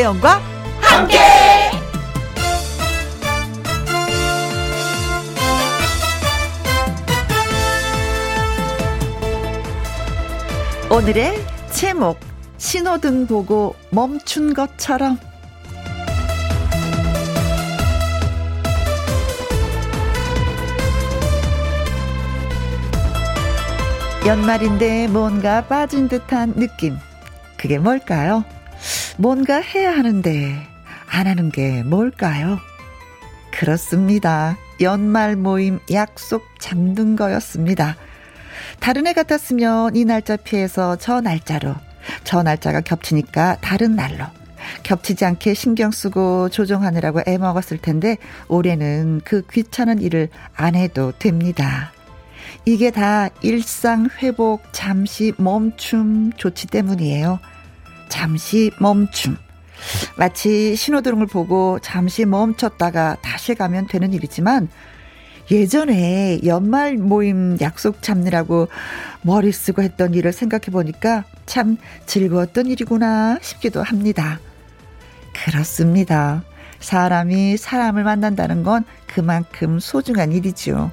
김혜영과 함께. 오늘의 제목 신호등 보고 멈춘 것처럼 연말인데 뭔가 빠진 듯한 느낌. 그게 뭘까요? 뭔가 해야 하는데 안 하는 게 뭘까요? 그렇습니다. 연말 모임 약속 잠든 거였습니다. 다른 해 같았으면 이 날짜 피해서 저 날짜로, 저 날짜가 겹치니까 다른 날로, 겹치지 않게 신경 쓰고 조정하느라고 애 먹었을 텐데 올해는 그 귀찮은 일을 안 해도 됩니다. 이게 다 일상 회복 잠시 멈춤 조치 때문이에요. 잠시 멈춤. 마치 신호등을 보고 잠시 멈췄다가 다시 가면 되는 일이지만 예전에 연말 모임 약속 잡느라고 머리 쓰고 했던 일을 생각해 보니까 참 즐거웠던 일이구나 싶기도 합니다. 그렇습니다. 사람이 사람을 만난다는 건 그만큼 소중한 일이죠.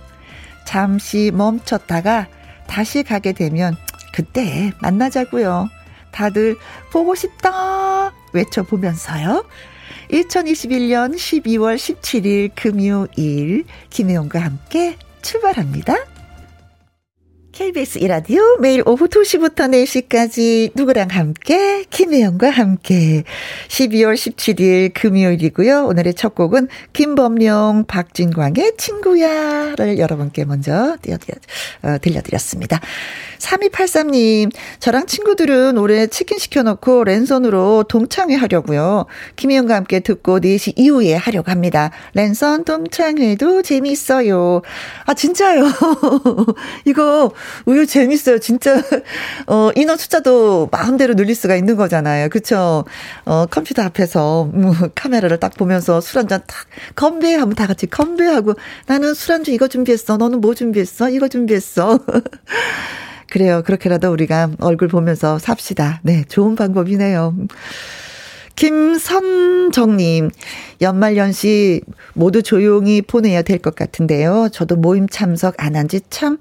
잠시 멈췄다가 다시 가게 되면 그때 만나자고요. 다들 보고 싶다 외쳐보면서요. 2021년 12월 17일 금요일 김혜영과 함께 출발합니다. KBS 이라디오 매일 오후 2시부터 4시까지 누구랑 함께 김혜영과 함께 12월 17일 금요일이고요. 오늘의 첫 곡은 김범용 박진광의 친구야를 여러분께 먼저 어, 들려드렸습니다. 3283님 저랑 친구들은 올해 치킨 시켜놓고 랜선으로 동창회 하려고요. 김혜영과 함께 듣고 4시 이후에 하려고 합니다. 랜선 동창회도 재미있어요. 아 진짜요. 이거 우유 재밌어요. 진짜, 어, 인원 숫자도 마음대로 늘릴 수가 있는 거잖아요. 그쵸? 어, 컴퓨터 앞에서, 뭐, 카메라를 딱 보면서 술 한잔 딱, 건배 하면 다 같이 건배하고, 나는 술 한잔 이거 준비했어. 너는 뭐 준비했어? 이거 준비했어. 그래요. 그렇게라도 우리가 얼굴 보면서 삽시다. 네, 좋은 방법이네요. 김선정님, 연말연시 모두 조용히 보내야 될 것 같은데요. 저도 모임 참석 안 한 지 참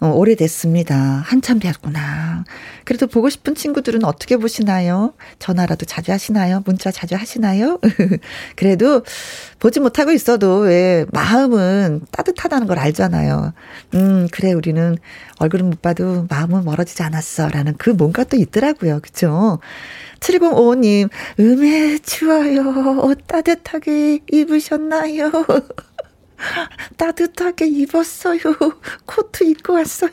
어, 오래됐습니다. 한참 됐구나. 그래도 보고 싶은 친구들은 어떻게 보시나요? 전화라도 자주 하시나요? 문자 자주 하시나요? 그래도 보지 못하고 있어도 왜 마음은 따뜻하다는 걸 알잖아요. 음, 그래, 우리는 얼굴은 못 봐도 마음은 멀어지지 않았어. 라는 그 뭔가 또 있더라고요. 그쵸? 7055님, 음에 추워요. 옷 따뜻하게 입으셨나요? 따뜻하게 입었어요. 코트 입고 왔어요.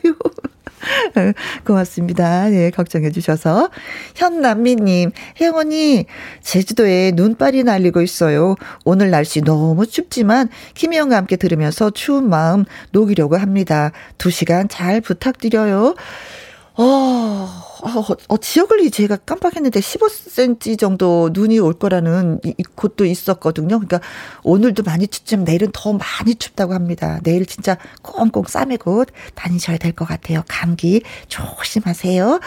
고맙습니다. 네, 걱정해 주셔서. 현남미님, 혜원이 제주도에 눈발이 날리고 있어요. 오늘 날씨 너무 춥지만 김희영과 함께 들으면서 추운 마음 녹이려고 합니다. 두 시간 잘 부탁드려요. 어, 어, 어, 지역을 제가 깜빡했는데 15cm 정도 눈이 올 거라는 이, 곳도 있었거든요. 그러니까 오늘도 많이 춥지만 내일은 더 많이 춥다고 합니다. 내일 진짜 꽁꽁 싸매고 다니셔야 될 것 같아요. 감기 조심하세요.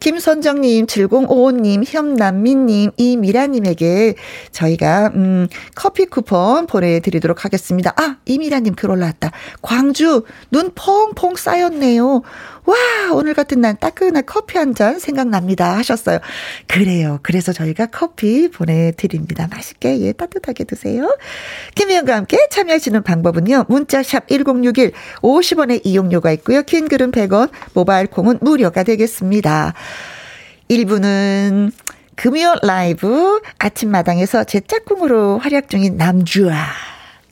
김선정님, 7055님, 현남민님, 이미라님에게 저희가, 음, 커피 쿠폰 보내드리도록 하겠습니다. 아, 이미라님 글 올라왔다. 광주, 눈 펑펑 쌓였네요. 와, 오늘 같은 날 따끈한 커피 한 잔 생각납니다. 하셨어요. 그래요. 그래서 저희가 커피 보내드립니다. 맛있게, 예, 따뜻하게 드세요. 김희영과 함께 참여하시는 방법은요. 문자샵 1061, 50원의 이용료가 있고요. 긴 글은 100원, 모바일 콩은 무료가 되겠습니다. 1부는 금요 라이브 아침마당에서 제 짝꿍으로 활약 중인 남주아.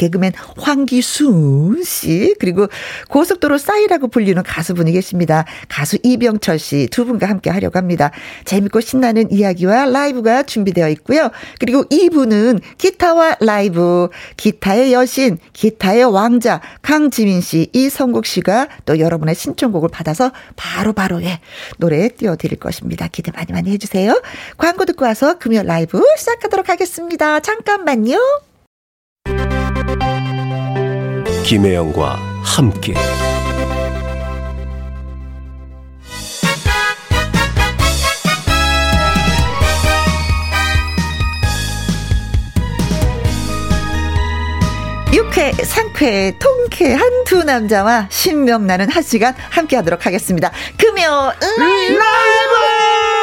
개그맨 황기순 씨, 그리고 고속도로 싸이라고 불리는 가수분이 계십니다. 가수 이병철 씨 두 분과 함께 하려고 합니다. 재밌고 신나는 이야기와 라이브가 준비되어 있고요. 그리고 이분은 기타와 라이브, 기타의 여신, 기타의 왕자, 강지민 씨, 이성국 씨가 또 여러분의 신청곡을 받아서 바로바로 바로 예, 노래 띄워드릴 것입니다. 기대 많이 많이 해주세요. 광고 듣고 와서 금요 라이브 시작하도록 하겠습니다. 잠깐만요. 김혜영과 함께 유쾌, 상쾌, 통쾌한 두 남자와 신명나는 한 시간 함께하도록 하겠습니다. 금요 라이브! 라이브!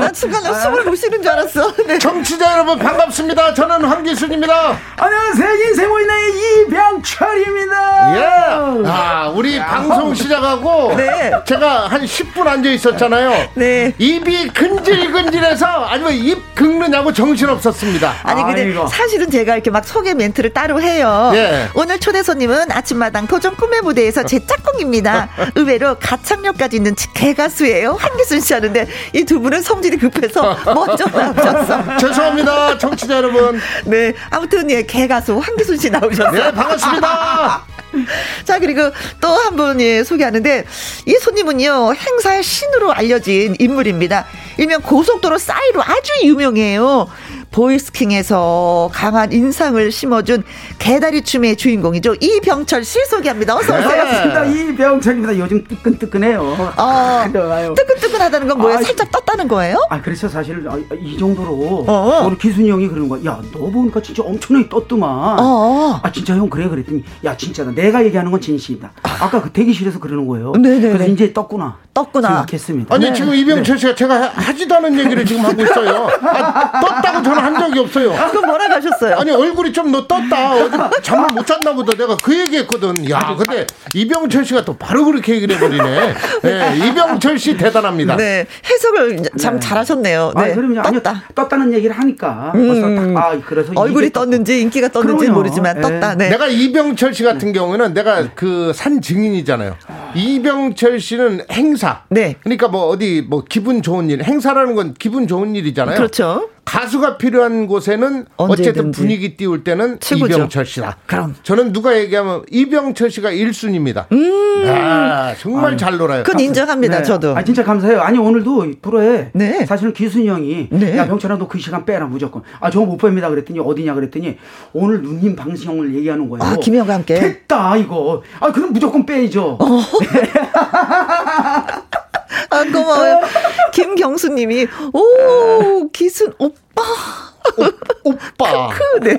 나 순간 숨을 못 쉬는 줄 알았어. 네. 청취자 여러분 반갑습니다. 저는 황기순입니다. 안녕하세요. 아, 우리 야. 방송 시작하고 네. 제가 한 10분 앉아 있었잖아요. 네. 입이 근질근질해서 아니면 입 긁느냐고 정신 없었습니다. 아니 근데 아이고. 사실은 제가 이렇게 막 소개 멘트를 따로 해요. 예. 오늘 초대 손님은 아침마당 도전 꿈의 무대에서 제 짝꿍입니다. 의외로 가창력까지 있는 개가수예요. 한기순 씨 하는데 이 두 분은 성질이 급해서 먼저 나오셨어. 죄송합니다, 청취자 여러분. 네, 아무튼 예, 개가수 한기순 씨 나오셨어요. 네, 반갑습니다. 자, 그리고 또 한분 예, 소개하는데 이 손님은요 행사의 신으로 알려진 인물입니다. 일명 고속도로 싸이로 아주 유명해요. 보이스킹에서 강한 인상을 심어준 개다리 춤의 주인공이죠. 이병철 씨 소개합니다. 어서 오세요. 반갑습니다. 이병철입니다. 요즘 뜨끈뜨끈해요. 어, 뜨끈뜨끈하다는 건 뭐예요? 아, 살짝 떴다는 거예요? 아, 그래서 사실 아, 이 정도로 어. 우리 기순이 형이 그러는 거야. 야, 너 보니까 진짜 엄청나게 떴더만. 어. 아, 진짜 형 그래 그랬더니 야, 진짜 내가 얘기하는 건 진심이다. 아까 그 대기실에서 그러는 거예요. 네네 그래서 이제 떴구나. 떴구나. 생각했습니다. 아니 네. 지금 이병철 씨가 제가 하지도 않은 얘기를 지금 하고 있어요. 아, 떴다고 저는 한 적이 없어요. 그럼 뭐라 가셨어요? 아니 얼굴이 좀 너 떴다. 잠을 못 잤나 보다. 내가 그 얘기했거든. 야, 근데 이병철 씨가 또 바로 그렇게 얘기를 해버리네. 네, 이병철 씨 대단합니다. 네, 해석을 참 네. 잘하셨네요. 네, 아, 그럼요. 떴다. 아니, 떴다는 얘기를 하니까 음. 딱, 아, 그래서 얼굴이 떴는지 인기가 떴는지 모르지만 네. 떴다. 네. 내가 이병철 씨 같은 경우는 내가 그 산 증인이잖아요. 이병철 씨는 행사. 네. 그러니까 뭐 어디 뭐 기분 좋은 일, 행사라는 건 기분 좋은 일이잖아요. 그렇죠. 가수가 필요한 곳에는 언제든지. 어쨌든 분위기 띄울 때는 최고죠. 이병철 씨다. 그럼 저는 누가 얘기하면 이병철 씨가 1순위입니다. 음. 아, 정말 아유. 잘 놀아요. 그건 인정합니다. 네. 저도. 아 진짜 감사해요. 아니 오늘도 프로에 네. 사실은 기순이 형이 네. 야 병철아 너 그 시간 빼라 무조건. 아저못 뺍니다 그랬더니 어디냐 그랬더니 오늘 누님 방송을 얘기하는 거예요. 아 김영과 함께. 됐다 이거. 아 그럼 무조건 빼야죠. 어. 아, 고마워요. 김경수님이, 오, 기순 오빠. 오, 빠 네.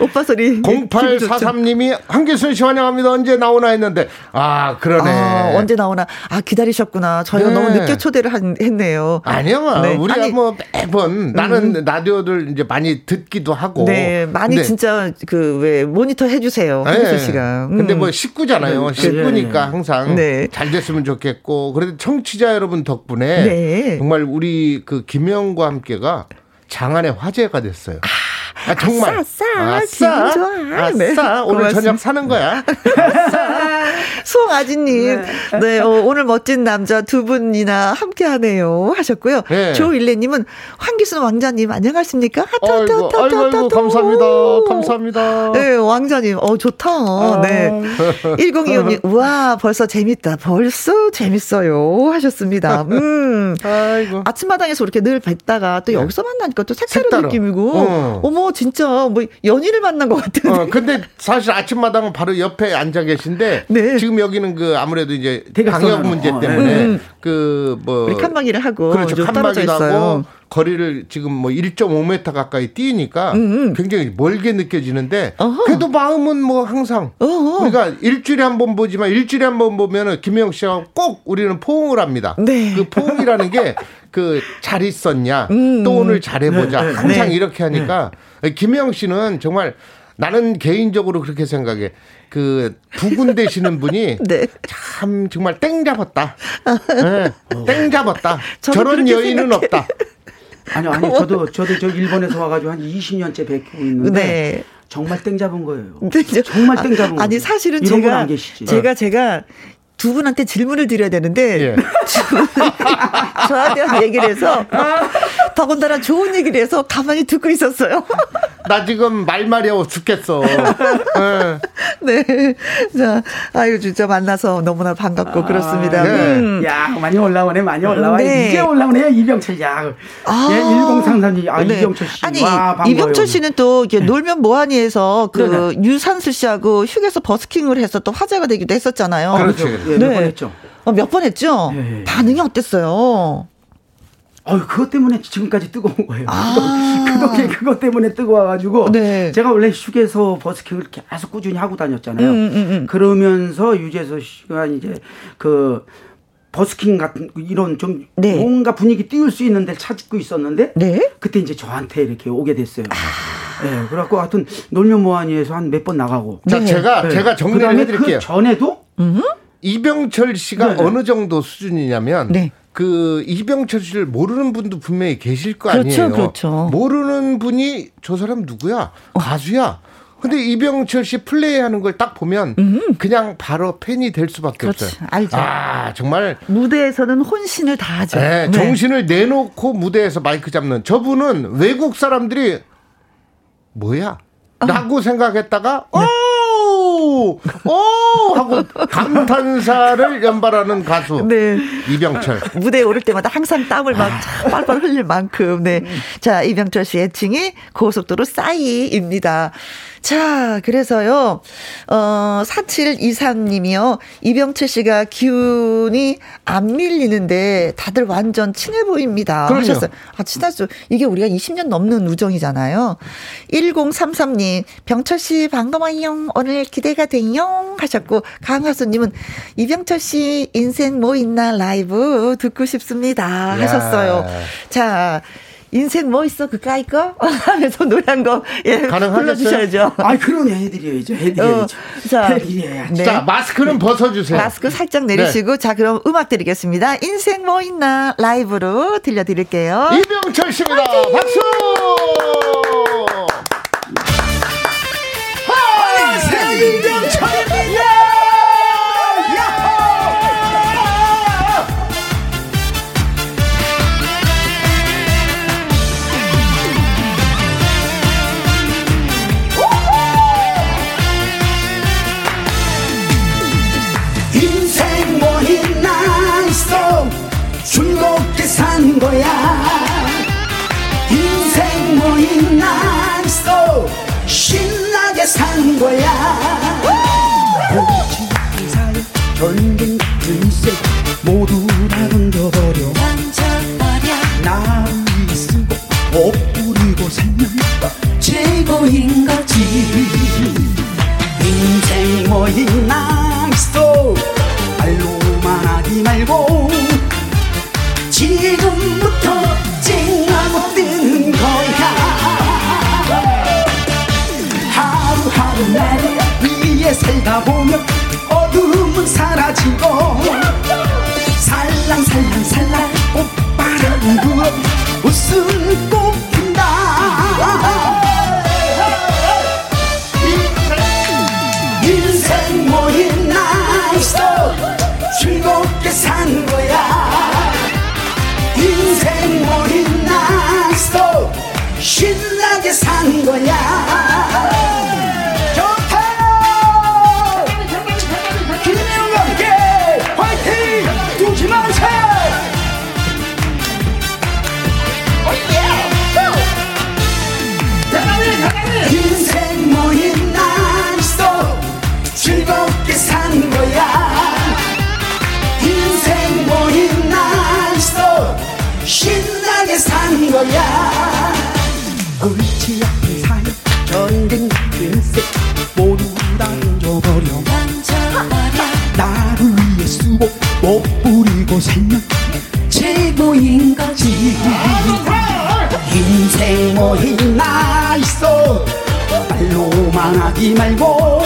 오빠 소리. 0843님이 한기순 씨 환영합니다. 언제 나오나 했는데, 아, 그러네. 아, 언제 나오나. 아, 기다리셨구나. 저희가 네. 너무 늦게 초대를 한, 했네요. 아니요. 네. 우리가 아니, 뭐 매번 나는 음. 라디오를 이제 많이 듣기도 하고. 네. 많이 네. 진짜 그 왜 모니터 해주세요. 네. 한기순 씨가. 음. 근데 뭐 식구잖아요. 식구니까 항상 네. 잘 됐으면 좋겠고. 그래도 청취자 여러분 덕분에 네. 정말 우리 그 김영과 함께가 장안의 화제가 됐어요. 아. 아, 정말. 아싸, 아싸, 아싸. 아싸, 네. 오늘 고맙습니다. 저녁 사는 거야. 수 홍아지님, 네, 네 어, 오늘 멋진 남자 두 분이나 함께 하네요. 하셨고요. 네. 조일레님은 황기순 왕자님, 안녕하십니까? 하트, 하트, 하트, 하트, 아이고, 감사합니다. 감사합니다. 네, 왕자님, 어, 좋다. 아. 네. 1025님, 우와, 벌써 재밌다. 벌써 재밌어요. 하셨습니다. 음. 아이고. 아침마당에서 이렇게 늘 뵙다가 또 네. 여기서 만나니까 또 색다른 색다른. 느낌이고, 어. 어머, 진짜 뭐 연인을 만난 것 같은. 어, 근데 사실 아침마당은 바로 옆에 앉아 계신데 네. 지금 여기는 그 아무래도 이제 방역 문제 어, 때문에 음. 그뭐 우리 칸막이를 하고 그렇죠 칸막이도 하고 거리를 지금 뭐 1.5m 가까이 뛰니까 음. 굉장히 멀게 느껴지는데 어허. 그래도 마음은 뭐 항상 어허. 우리가 일주일에 한 번 보지만 일주일에 한 번 보면은 김영 씨와 꼭 우리는 포옹을 합니다. 네. 그 포옹이라는 게 그 잘 있었냐 음. 또 오늘 잘해보자 네, 네, 항상 네. 이렇게 하니까 김영 씨는 정말 나는 개인적으로 그렇게 생각해. 그 부군 되시는 분이 네. 참 정말 땡 잡았다. 네, 땡 잡았다. 저런 여인은 생각해. 없다. 아니요, 아니 저도 저도 저 일본에서 와가지고 한 20년째 뵙고 있는데 네. 정말 땡 잡은 거예요. 네, 정말 땡 잡은 거예요. 아니 사실은 제가 제가 제가 두 분한테 질문을 드려야 되는데 예. 저한테 얘기를 해서 더군다나 좋은 얘기를 해서 가만히 듣고 있었어요. 나 지금 말말이하고 죽겠어. 네. 네. 자, 아유, 진짜 만나서 너무나 반갑고 아, 그렇습니다. 네. 음. 야, 많이 올라오네, 많이 올라와. 네. 이제 올라오네, 이병철. 야, 아. 예, 1033님. 아, 네. 이병철 씨. 아니, 와, 이병철 씨는 또 이렇게 네. 놀면 뭐하니에서 그 네네. 유산슬 씨하고 휴게소 버스킹을 해서 또 화제가 되기도 했었잖아요. 그렇죠. 네. 몇번 했죠. 어, 몇 번 했죠? 예, 예. 반응이 어땠어요? 아유, 그것 때문에 지금까지 뜨거운 거예요. 아~ 그덕에 그것 때문에 뜨거워가지고 네. 제가 원래 휴게소 버스킹을 계속 꾸준히 하고 다녔잖아요. 음, 음, 음. 그러면서 유재석 씨가 이제 그 버스킹 같은 이런 좀 네. 뭔가 분위기 띄울 수 있는 데를 찾고 있었는데 네? 그때 이제 저한테 이렇게 오게 됐어요. 아. 네, 그래갖고 하여튼 놀면 뭐하니에서 한 몇 번 나가고. 자, 네. 제가 네. 제가 정리를 해드릴게요. 그 전에도 음흠. 이병철 씨가 네. 어느 정도 수준이냐면 네. 그 이병철 씨를 모르는 분도 분명히 계실 거 그렇죠, 아니에요. 그렇죠. 모르는 분이 저 사람 누구야? 어. 가수야. 근데 이병철 씨 플레이하는 걸 딱 보면 음. 그냥 바로 팬이 될 수밖에 그렇지, 없어요. 알죠. 아 정말 무대에서는 혼신을 다하죠. 네, 네. 정신을 내놓고 무대에서 마이크 잡는 저분은 외국 사람들이 뭐야? 어. 라고 생각했다가 네. 오! 오! 하고 감탄사를 연발하는 가수. 네. 이병철. 무대에 오를 때마다 항상 땀을 막 아. 빨빨 흘릴 만큼. 네. 자, 이병철 씨 애칭이 고속도로 싸이입니다. 자, 그래서요, 어, 4723님이요, 이병철 씨가 기운이 안 밀리는데 다들 완전 친해 보입니다. 그럼요. 하셨어요. 아, 친하죠. 이게 우리가 20년 넘는 우정이잖아요. 1033님, 병철 씨 반가워요. 오늘 기대가 돼요. 하셨고, 강하수님은 이병철 씨 인생 뭐 있나 라이브 듣고 싶습니다. 하셨어요. 자, 인생 뭐 있어 그까이 거 하면서 노래 한거 예, 불러주셔야죠. 아 그러네 해드려야죠. 해드려야죠. 어, 자, 해드려야죠. 네. 자 마스크는 벗어주세요. 마스크 살짝 내리시고 네. 자 그럼 음악 드리겠습니다. 인생 뭐 있나 라이브로 들려드릴게요. 이병철 씨입니다. 화이팅! 박수. 산 거야. 고치 사요 전쟁 들새 모두 다 던져버려. 던져버려. 나를 쓰고 옷 뿌리고 살면 최고인 거지. 인생 뭐 있나 있어. 말로만 하지 말고 지금부터 나를 위해 살다 보면 어둠은 사라지고 살랑살랑살랑 꽃바람이 불어 웃음 꽃핀다. 인생 뭐 있나 있어 즐겁게 산 거야. 인생 머리 났어 신나게 산 거야 거야 골치 아픈 삶 전쟁 같색 모두 다 던져버려. 나를 위해 쓰고 못 부리고 살면 최고인 거지. 인생 뭐 있나 있어. 말로만 하지 말고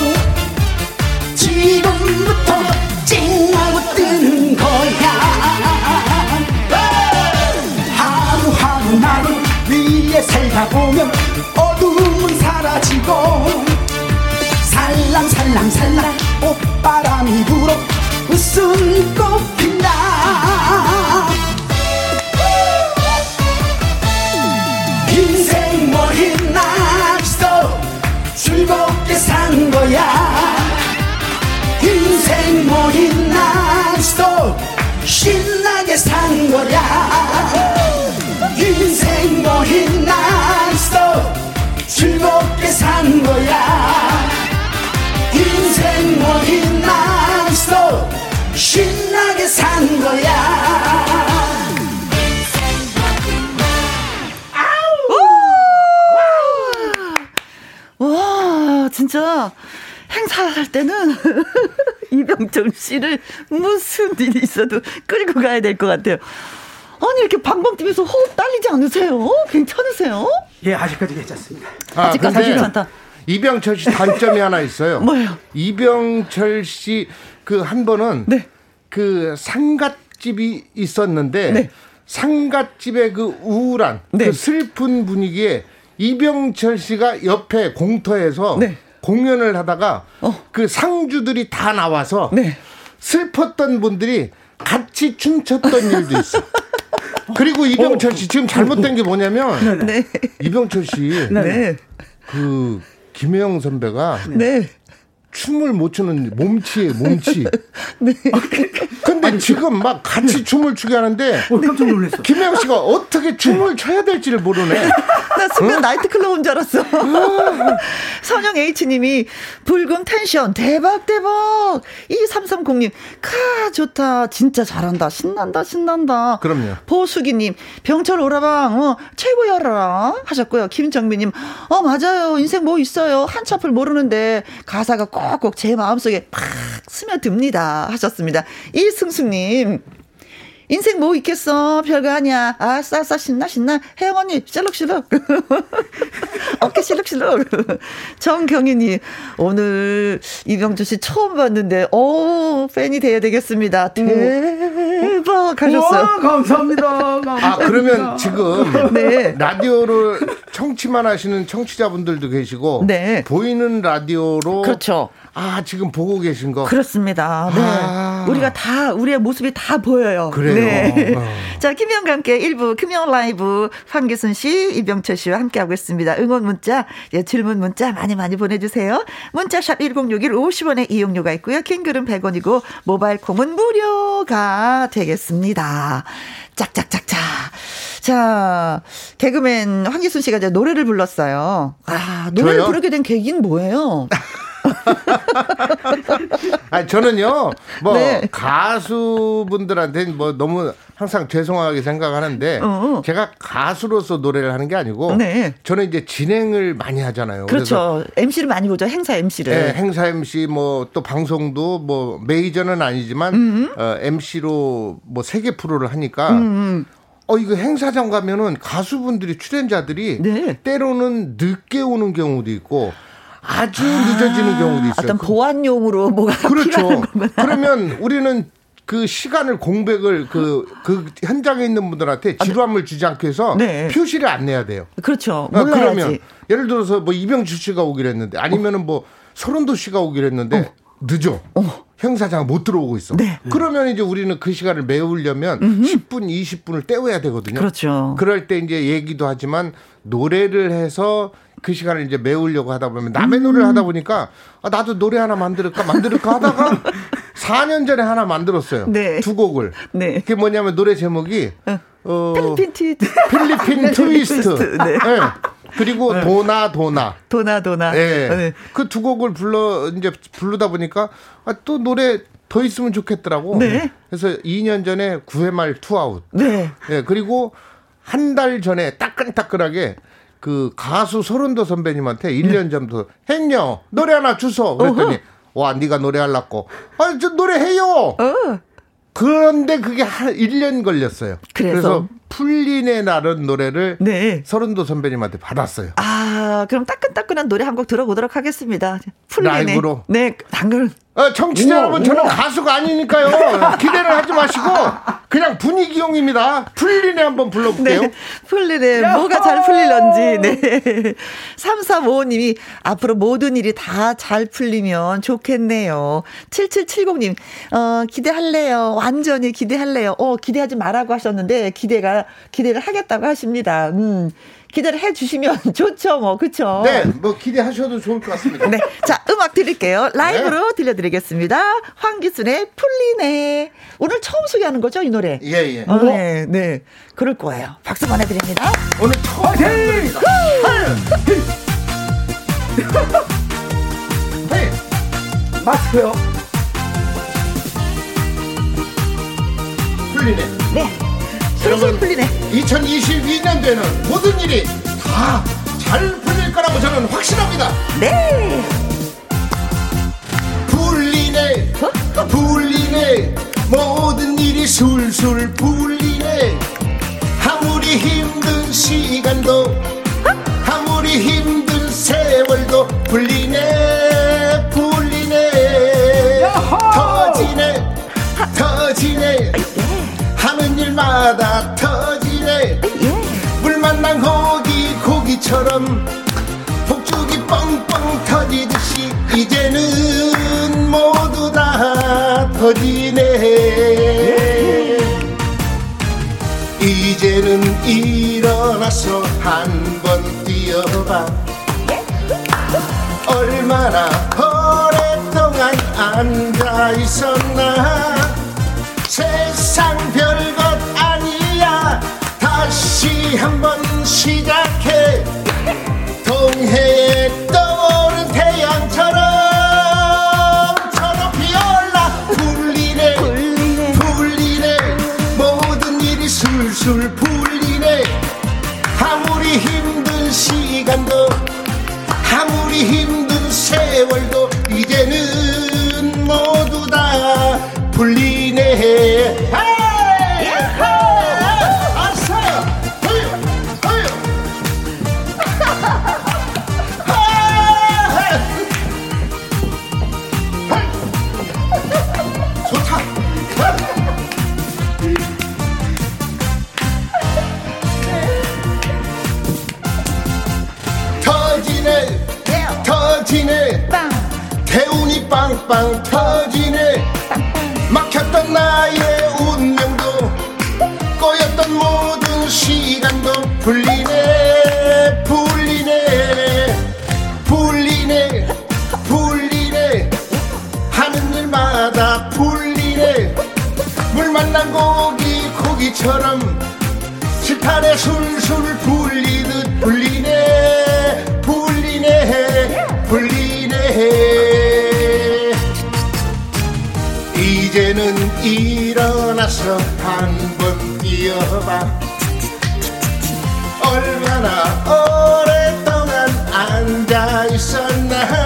웃음꽃 핀다. 인생 뭐 있나 거야. 인생 모임 난스톱 신나게 산 거야. 인생 모임 난스톱 즐겁게 산 거야. 인생 모임 난스톱 신나게 산 거야 와, 진짜 행사할 때는 이병철 씨를 무슨 일이 있어도 끌고 가야 될 것 같아요. 아니 이렇게 방방뛰면서 호흡 딸리지 않으세요? 괜찮으세요? 예, 아직까지 괜찮습니다. 아, 아직까지 괜찮다. 이병철 씨 단점이 하나 있어요. 뭐예요? 이병철 씨 그 한 번은 네. 그 상갓집이 있었는데 네. 상갓집의 그 우울한 네. 그 슬픈 분위기에 이병철 씨가 옆에 공터에서 네. 공연을 하다가 어. 그 상주들이 다 나와서 네. 슬펐던 분들이 같이 춤췄던 일도 있어. 그리고 이병철 씨 지금 잘못된 게 뭐냐면 네. 이병철 씨그 네. 김혜영 선배가 네. 춤을 못 추는 몸치에 몸치. 네. 근데 아니, 지금 막 같이 춤을 추게 하는데 어, 깜짝 놀랐어. 김혜영 씨가 어떻게 춤을 춰야 될지를 모르네. 나 순간 어? 나이트클럽 온줄 알았어. 선영 H님이 붉은 텐션 대박 대박. 2330님 카 좋다 진짜 잘한다 신난다 신난다. 그럼요. 보수기님 병철 오라방 어, 최고야라 하셨고요. 김정민님 어 맞아요 인생 뭐 있어요 한차풀 모르는데 가사가 꼭 꼭꼭 제 마음속에 팍 스며듭니다. 하셨습니다. 이승 수님. 인생 뭐 있겠어. 별거 아니야. 아, 싸싸, 신나, 신나. 혜영 언니, 실룩실룩. 어깨 실룩실룩. 정경희님, 오늘 이병주 씨 처음 봤는데, 오, 팬이 돼야 되겠습니다. 대박 하셨어요. 와, 감사합니다. 감사합니다. 아, 그러면 지금 네. 라디오를 청취만 하시는 청취자분들도 계시고, 네. 보이는 라디오로. 그렇죠. 아, 지금 보고 계신 거. 그렇습니다. 네. 아. 우리가 다, 우리의 모습이 다 보여요. 그래요. 네. 어. 자, 김영과 함께 1부 금영 라이브 황기순 씨, 이병철 씨와 함께 하고 있습니다. 응원 문자, 예, 질문 문자 많이 많이 보내주세요. 문자샵 1061 50원의 이용료가 있고요. 킹글은 100원이고, 모바일 콩은 무료가 되겠습니다. 짝짝짝짝. 자, 개그맨 황기순 씨가 이제 노래를 불렀어요. 아, 노래를 저요? 부르게 된 계기는 뭐예요? 아니, 저는요, 뭐, 네. 가수분들한테는 뭐 너무 항상 죄송하게 생각하는데, 어. 제가 가수로서 노래를 하는 게 아니고, 네. 저는 이제 진행을 많이 하잖아요. 그렇죠. MC를 많이 보죠. 행사 MC를. 네, 행사 MC 뭐 또 방송도 뭐 메이저는 아니지만, 음. 어, MC로 뭐 세계 프로를 하니까, 음. 어 이거 행사장 가면은 가수분들이 출연자들이 네. 때로는 늦게 오는 경우도 있고 아주 아, 늦어지는 경우도 있어요. 어떤 보안용으로 뭐가 그렇죠. 그러면 우리는 그 시간을 공백을 그, 그 현장에 있는 분들한테 아, 네. 지루함을 주지 않기 위해서 네. 표시를 안 내야 돼요. 그렇죠. 어, 그러면 예를 들어서 뭐 이병주 씨가 오기로 했는데 아니면은 뭐 서른도 씨가 오기로 했는데 어. 늦어. 어. 행사장 못 들어오고 있어. 네. 그러면 이제 우리는 그 시간을 메우려면 음흠. 10분, 20분을 때워야 되거든요. 그렇죠. 그럴 때 이제 얘기도 하지만 노래를 해서 그 시간을 이제 메우려고 하다 보면 남의 음. 노래를 하다 보니까 아, 나도 노래 하나 만들까 만들까 하다가 4년 전에 하나 만들었어요. 네. 두 곡을. 네. 그게 뭐냐면 노래 제목이 어, 어 필리핀 티 필리핀 트위스트. 네. 네. 그리고 네. 도나 도나. 도나 도나. 네. 네. 그두 곡을 불러 이제 부르다 보니까 아, 또 노래 더 있으면 좋겠더라고. 네. 그래서 2년 전에 9회 말 투아웃. 네. 네. 그리고 한 달 전에 따끈따끈하게 그 가수 설운도 선배님한테 1년 전부터 행여 노래 하나 주소 그랬더니. 와 네가 노래할라고 아 저 노래해요 어. 그런데 그게 한 1년 걸렸어요 그래서, 그래서 풀린의 날은 노래를 네. 서른도 선배님한테 받았어요. 아, 그럼 따끈따끈한 노래 한 곡 들어보도록 하겠습니다. 풀린의. 라이브로. 네, 당근. 어, 정치자 여러분, 저는 가수가 아니니까요. 기대를 하지 마시고, 그냥 분위기용입니다. 풀리네 한번 불러볼게요. 네, 풀리네. 뭐가 잘 풀릴런지. 네. 3355님이 앞으로 모든 일이 다 잘 풀리면 좋겠네요. 7770님, 어, 기대할래요. 완전히 기대할래요. 어, 기대하지 말라고 하셨는데, 기대가, 기대를 하겠다고 하십니다. 음. 기대를 해 주시면 좋죠, 뭐, 그쵸? 네, 뭐 기대하셔도 좋을 것 같습니다. 네. 자, 음악 드릴게요. 라이브로 네. 들려드리겠습니다. 황기순의 풀리네. 오늘 처음 소개하는 거죠, 이 노래? 예, 예. 어, 네, 네. 그럴 거예요. 박수 보내드립니다. 오늘 처음 화이팅! 마스크요. 풀리네. 네. 여러분, 풀리네. 2022년도에는 모든 일이 다 잘 풀릴 거라고 저는 확신합니다. 네. 풀리네. 어? 풀리네. 모든 일이 술술 풀리네. 아무리 힘든 시간도 아무리 힘든 일마다 터지네 물 만난 고기 고기처럼 폭죽이 뻥뻥 터지듯이 이제는 모두 다 터지네. 이제는 일어나서 한 번 뛰어봐. 얼마나 오랫동안 앉아 있었나. 세상 아니야 다시 한번 시작해. 동해에 떠오른 태양처럼 저 높이 올라 불리네. 불리네. 모든 일이 술술 풀리네. 아무리 힘든 시간도 아무리 힘든 세월도 이제는 모두 다 풀리네 뛰어봐. 얼마나 오랫동안 앉아 있었나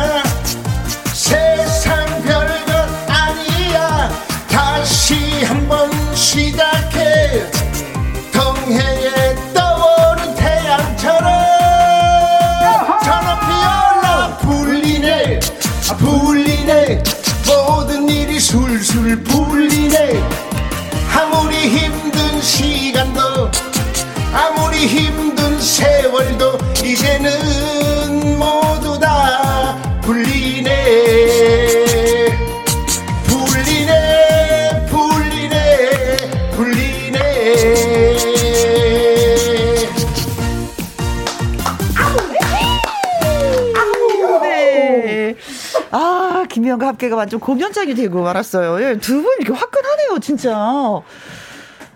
아무리 힘든 세월도 이제는 모두 다 풀리네 풀리네 풀리네 풀리네 네. 아, 김희영과 함께가 완전 공연장이 되고 말았어요. 예, 두분 이렇게 화끈하네요, 진짜.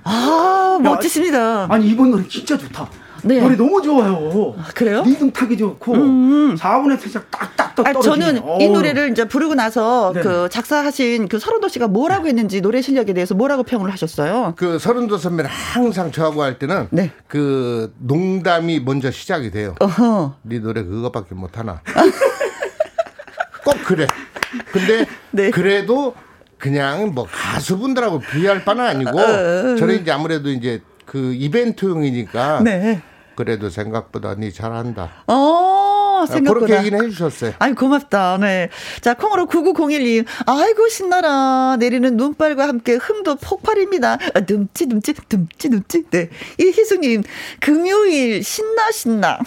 아, 멋지십니다. 아니, 이번 노래 진짜 좋다. 네. 노래 너무 좋아요. 아, 그래요? 리듬 타기 좋고 음. 4분의 살짝 딱딱 떨어지네. 저는 이 노래를 이제 부르고 나서 네. 그 작사하신 그 서른도 씨가 뭐라고 했는지 노래 실력에 대해서 뭐라고 평을 하셨어요? 그 서른도 선배는 항상 저하고 할 때는 네. 그 농담이 먼저 시작이 돼요. 어허. 네 노래 그거밖에 못 하나. 꼭 그래. 근데 네. 그래도 그냥 뭐 가수분들하고 비할 바는 아니고 어, 어, 어. 저는 이제 아무래도 이제 그 이벤트용이니까 네. 그래도 생각보다 니 잘한다. 어, 생각보다. 그렇게 얘기는 해주셨어요. 아이, 고맙다. 네. 자, 콩으로 9901님. 아이고, 신나라. 내리는 눈발과 함께 흠도 폭발입니다. 아, 둠치, 둠치, 둠치, 둠치. 네. 이희수님, 금요일 신나, 신나.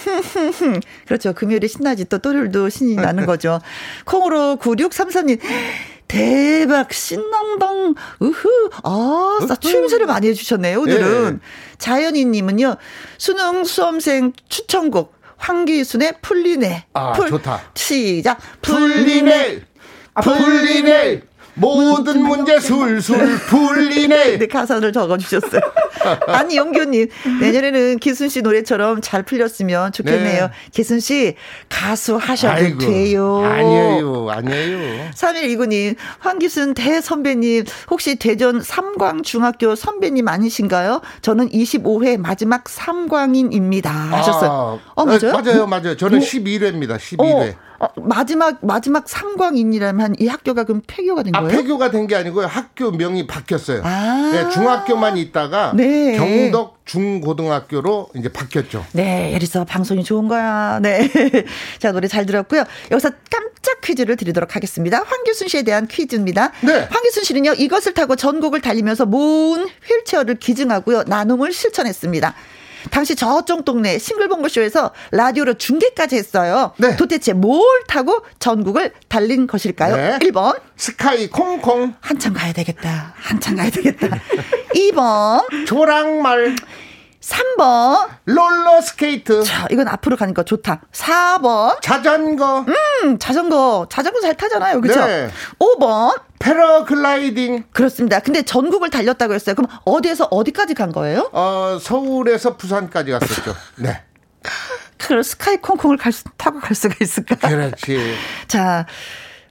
그렇죠. 금요일에 신나지. 또 토요일도 신이 나는 거죠. 콩으로 9633님. 대박, 신난당, 으흐, 아, 추임새를 많이 해주셨네요, 오늘은. 네. 자연이님은요, 수능 수험생 추천곡, 황기순의 풀리네. 아, 풀, 좋다. 시작. 풀리네. 풀리네. 모든 문제 술술 풀리네. 네, 가사를 적어주셨어요. 아니, 영규님, 내년에는 기순 씨 노래처럼 잘 풀렸으면 좋겠네요. 네. 기순 씨, 가수 하셔도 아이고, 돼요. 아니에요, 아니에요. 3129님, 황기순 대선배님, 혹시 대전 삼광중학교 선배님 아니신가요? 저는 25회 마지막 삼광인입니다. 하셨어요. 아, 어, 맞아요? 맞아요, 맞아요. 저는 어? 11회입니다, 12회. 어. 어, 마지막 마지막 삼광인이라면 이 학교가 그럼 폐교가 된 아, 거예요? 아, 폐교가 된 게 아니고요. 학교 명이 바뀌었어요. 아~ 네, 중학교만 있다가 네. 경덕 중고등학교로 이제 바뀌었죠. 네, 이래서 방송이 좋은 거야. 네. 자, 노래 잘 들었고요. 여기서 깜짝 퀴즈를 드리도록 하겠습니다. 황규순 씨에 대한 퀴즈입니다. 네. 황규순 씨는요, 이것을 타고 전국을 달리면서 모은 휠체어를 기증하고요, 나눔을 실천했습니다. 당시 저쪽 동네 싱글벙글쇼에서 라디오로 중계까지 했어요. 네. 도대체 뭘 타고 전국을 달린 것일까요? 네. 1번. 스카이 콩콩. 한참 가야 되겠다. 한참 가야 되겠다. 2번. 조랑말. 3번. 롤러스케이트. 자, 이건 앞으로 가니까 좋다. 4번. 자전거. 음, 자전거. 자전거 잘 타잖아요. 그죠? 네. 5번. 패러글라이딩. 그렇습니다. 근데 전국을 달렸다고 했어요. 그럼 어디에서 어디까지 간 거예요? 어, 서울에서 부산까지 갔었죠. 네. 그럼 스카이 콩콩을 갈 수, 타고 갈 수가 있을까? 그렇지. 자,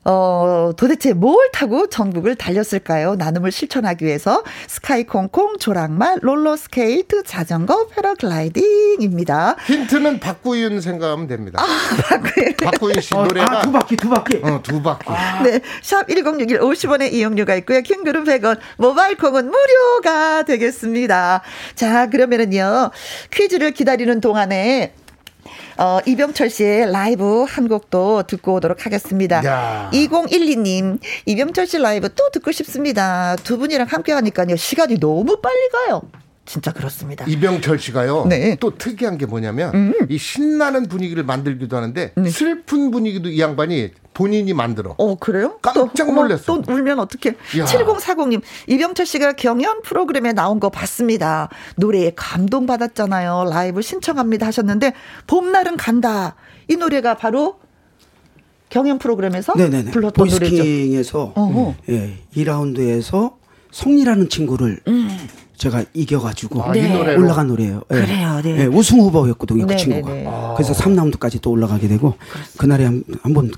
어, 도대체 뭘 타고 전국을 달렸을까요? 나눔을 실천하기 위해서 스카이콩콩, 조랑말, 롤러스케이트, 자전거, 패러글라이딩입니다. 힌트는 박구윤 생각하면 됩니다. 아, 박구윤. 박구윤 씨 어, 노래가 아, 두 바퀴, 두 바퀴. 어, 두 바퀴. 아. 네. 샵 1061 50원의 이용료가 있고요. 긴 글은 100원, 모바일 콩은 무료가 되겠습니다. 자, 그러면은요. 퀴즈를 기다리는 동안에 어, 이병철 씨의 라이브 한 곡도 듣고 오도록 하겠습니다. 야. 2012님, 이병철 씨 라이브 또 듣고 싶습니다. 두 분이랑 함께 하니까요. 시간이 너무 빨리 가요. 진짜 그렇습니다. 이병철 씨가요. 네. 또 특이한 게 뭐냐면 음. 이 신나는 분위기를 만들기도 하는데 네. 슬픈 분위기도 이 양반이 본인이 만들어. 어, 그래요? 깜짝 놀랐어. 또, 또 울면 어떡해. 7040님, 이병철 씨가 경연 프로그램에 나온 거 봤습니다. 노래에 감동받았잖아요. 라이브 신청합니다 하셨는데, 봄날은 간다. 이 노래가 바로 경연 프로그램에서 네네네. 불렀던 노래죠. 보이스킹에서 예, 2라운드에서 성리라는 친구를 음. 제가 이겨가지고 아, 네. 올라간 노래예요. 네. 그래요. 네. 네. 우승 후보였거든요. 그 네, 친구가. 네, 네. 그래서 3라운드까지 또 올라가게 되고 그렇습니다. 그날에 한, 한번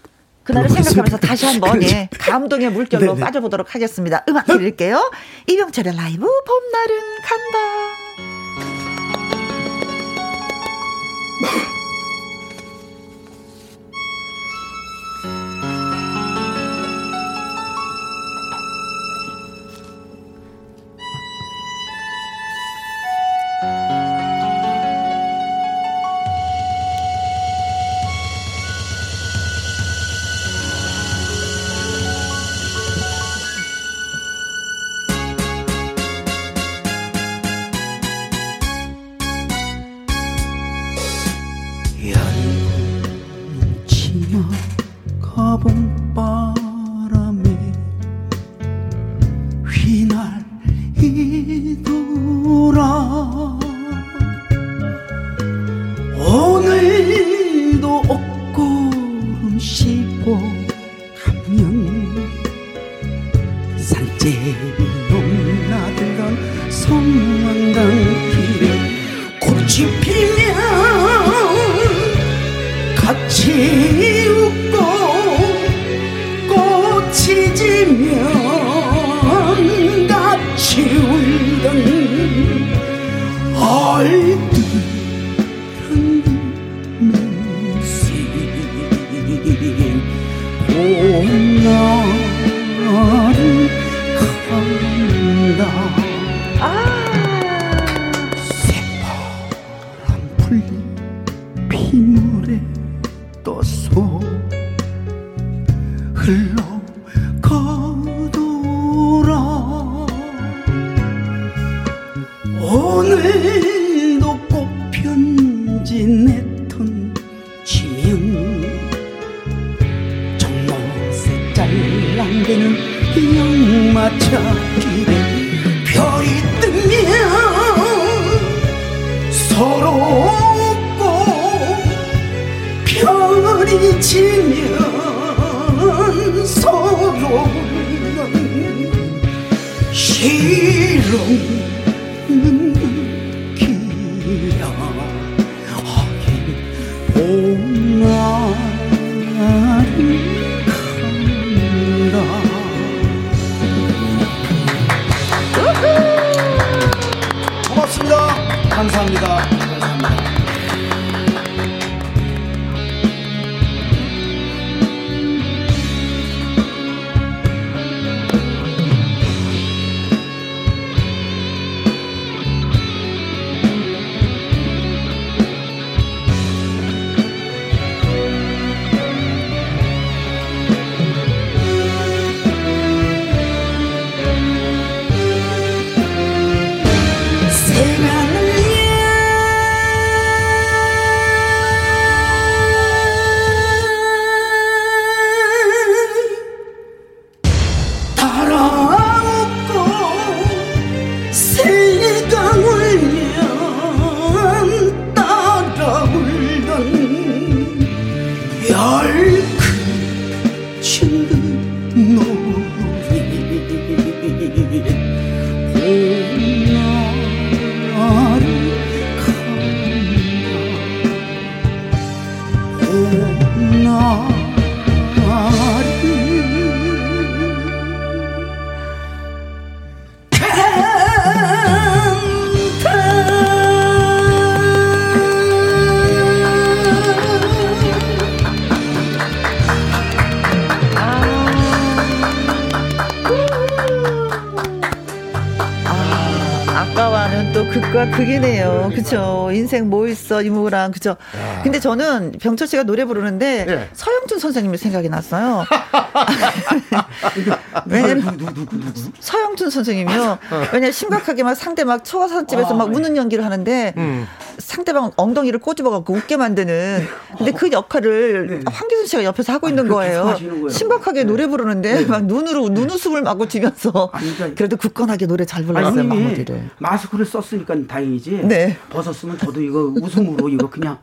그날을 생각하면서 다시 한번 예, 감동의 물결로 네네. 빠져보도록 하겠습니다. 음악 드릴게요. 이병철의 라이브 봄날은 간다. 잘랑대는 인생 뭐 있어 이모랑 그죠. 근데 저는 병철 씨가 노래 부르는데 네. 서영준 선생님이 생각이 났어요. 왜냐면 서영준 선생님이요. 왜냐 심각하게 막 상대 막 초가산집에서 막 우는 연기를 하는데 음. 상대방 엉덩이를 꼬집어갖고 웃게 만드는. 근데 그 역할을 네. 황기순 씨가 옆에서 하고 아, 있는 거예요. 심각하게 네. 노래 부르는데 네. 막 눈으로 눈웃음을 마구 지면서 그러니까 그래도 굳건하게 노래 잘 불렀어요. 마무리를. 마스크를 썼으니까 다행이지. 네. 벗었으면 저도 이거 웃음으로 이거 그냥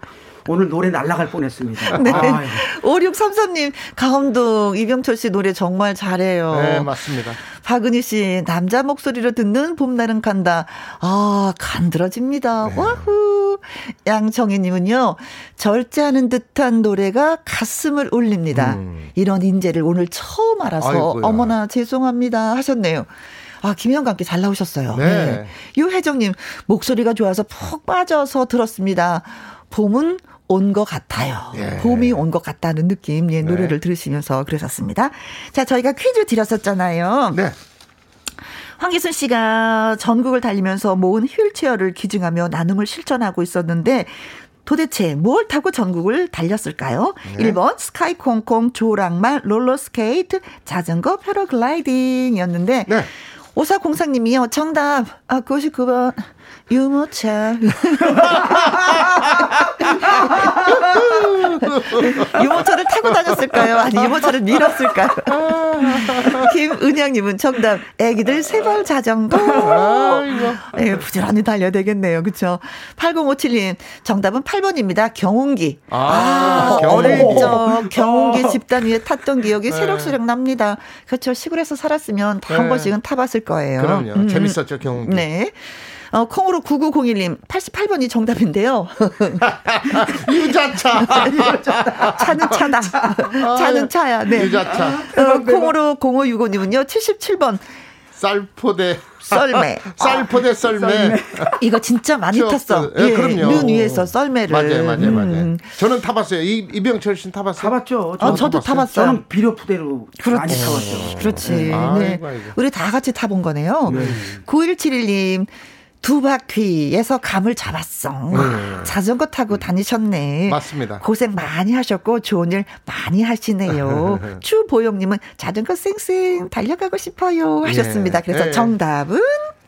오늘 노래 날라갈 뻔했습니다. 네. 아, 5633님, 가운동 이병철 씨 노래 정말 잘해요. 네, 맞습니다. 박은희 씨, 남자 목소리로 듣는 봄날은 간다. 아, 간드러집니다. 네. 와후. 양정희님은요, 절제하는 듯한 노래가 가슴을 울립니다. 음. 이런 인재를 오늘 처음 알아서 아이고야. 어머나 죄송합니다 하셨네요. 아, 김혜영과 함께 잘 나오셨어요. 네. 네. 유혜정님, 목소리가 좋아서 푹 빠져서 들었습니다. 봄은 온 것 같아요. 예. 봄이 온 것 같다는 느낌, 예, 노래를 네. 들으시면서 그러셨습니다. 자, 저희가 퀴즈 드렸었잖아요. 네. 황기순 씨가 전국을 달리면서 모은 휠체어를 기증하며 나눔을 실천하고 있었는데 도대체 뭘 타고 전국을 달렸을까요? 네. 1번 스카이콩콩 조랑말 롤러스케이트 자전거 패러글라이딩이었는데 네. 오사공상님이요. 정답. 아, 99번. 유모차. 유모차를 타고 다녔을까요? 아니, 유모차를 밀었을까요? 김은영님은 정답. 애기들 세발 자전거. 예, 부지런히 달려야 되겠네요. 그쵸? 8057님, 정답은 8번입니다. 경운기. 아, 아 어릴 적 경운기 집단 위에 탔던 기억이 네. 새록새록 납니다. 그렇죠. 시골에서 살았으면 다한 네. 번씩은 타봤을 거예요. 그럼요. 음. 재밌었죠, 경운기. 네. 어, 콩으로 9901님 88번이 정답인데요. 유자차. 차는 차다. 차는 차야. 네. 유자차. 어, 콩으로 0565님은요. 77번. 쌀포대. 썰매. 쌀포대 썰매. 썰매. 이거 진짜 많이 탔어. 예, 예, 그럼요. 눈 위에서 썰매를. 맞아요, 맞아요, 음. 맞아요. 저는 타봤어요. 이, 이병철 씨는 타봤어요? 타봤죠. 어, 저도 타봤어요. 저는 비료푸대로 그렇지. 많이 타봤죠. 그렇지. 네. 아이고, 네. 아이고. 우리 다 같이 타본 거네요. 네. 9171님. 두 바퀴에서 감을 잡았어. 네. 자전거 타고 다니셨네. 맞습니다. 고생 많이 하셨고 좋은 일 많이 하시네요. 추보영님은 자전거 쌩쌩 달려가고 싶어요 하셨습니다. 그래서 네. 정답은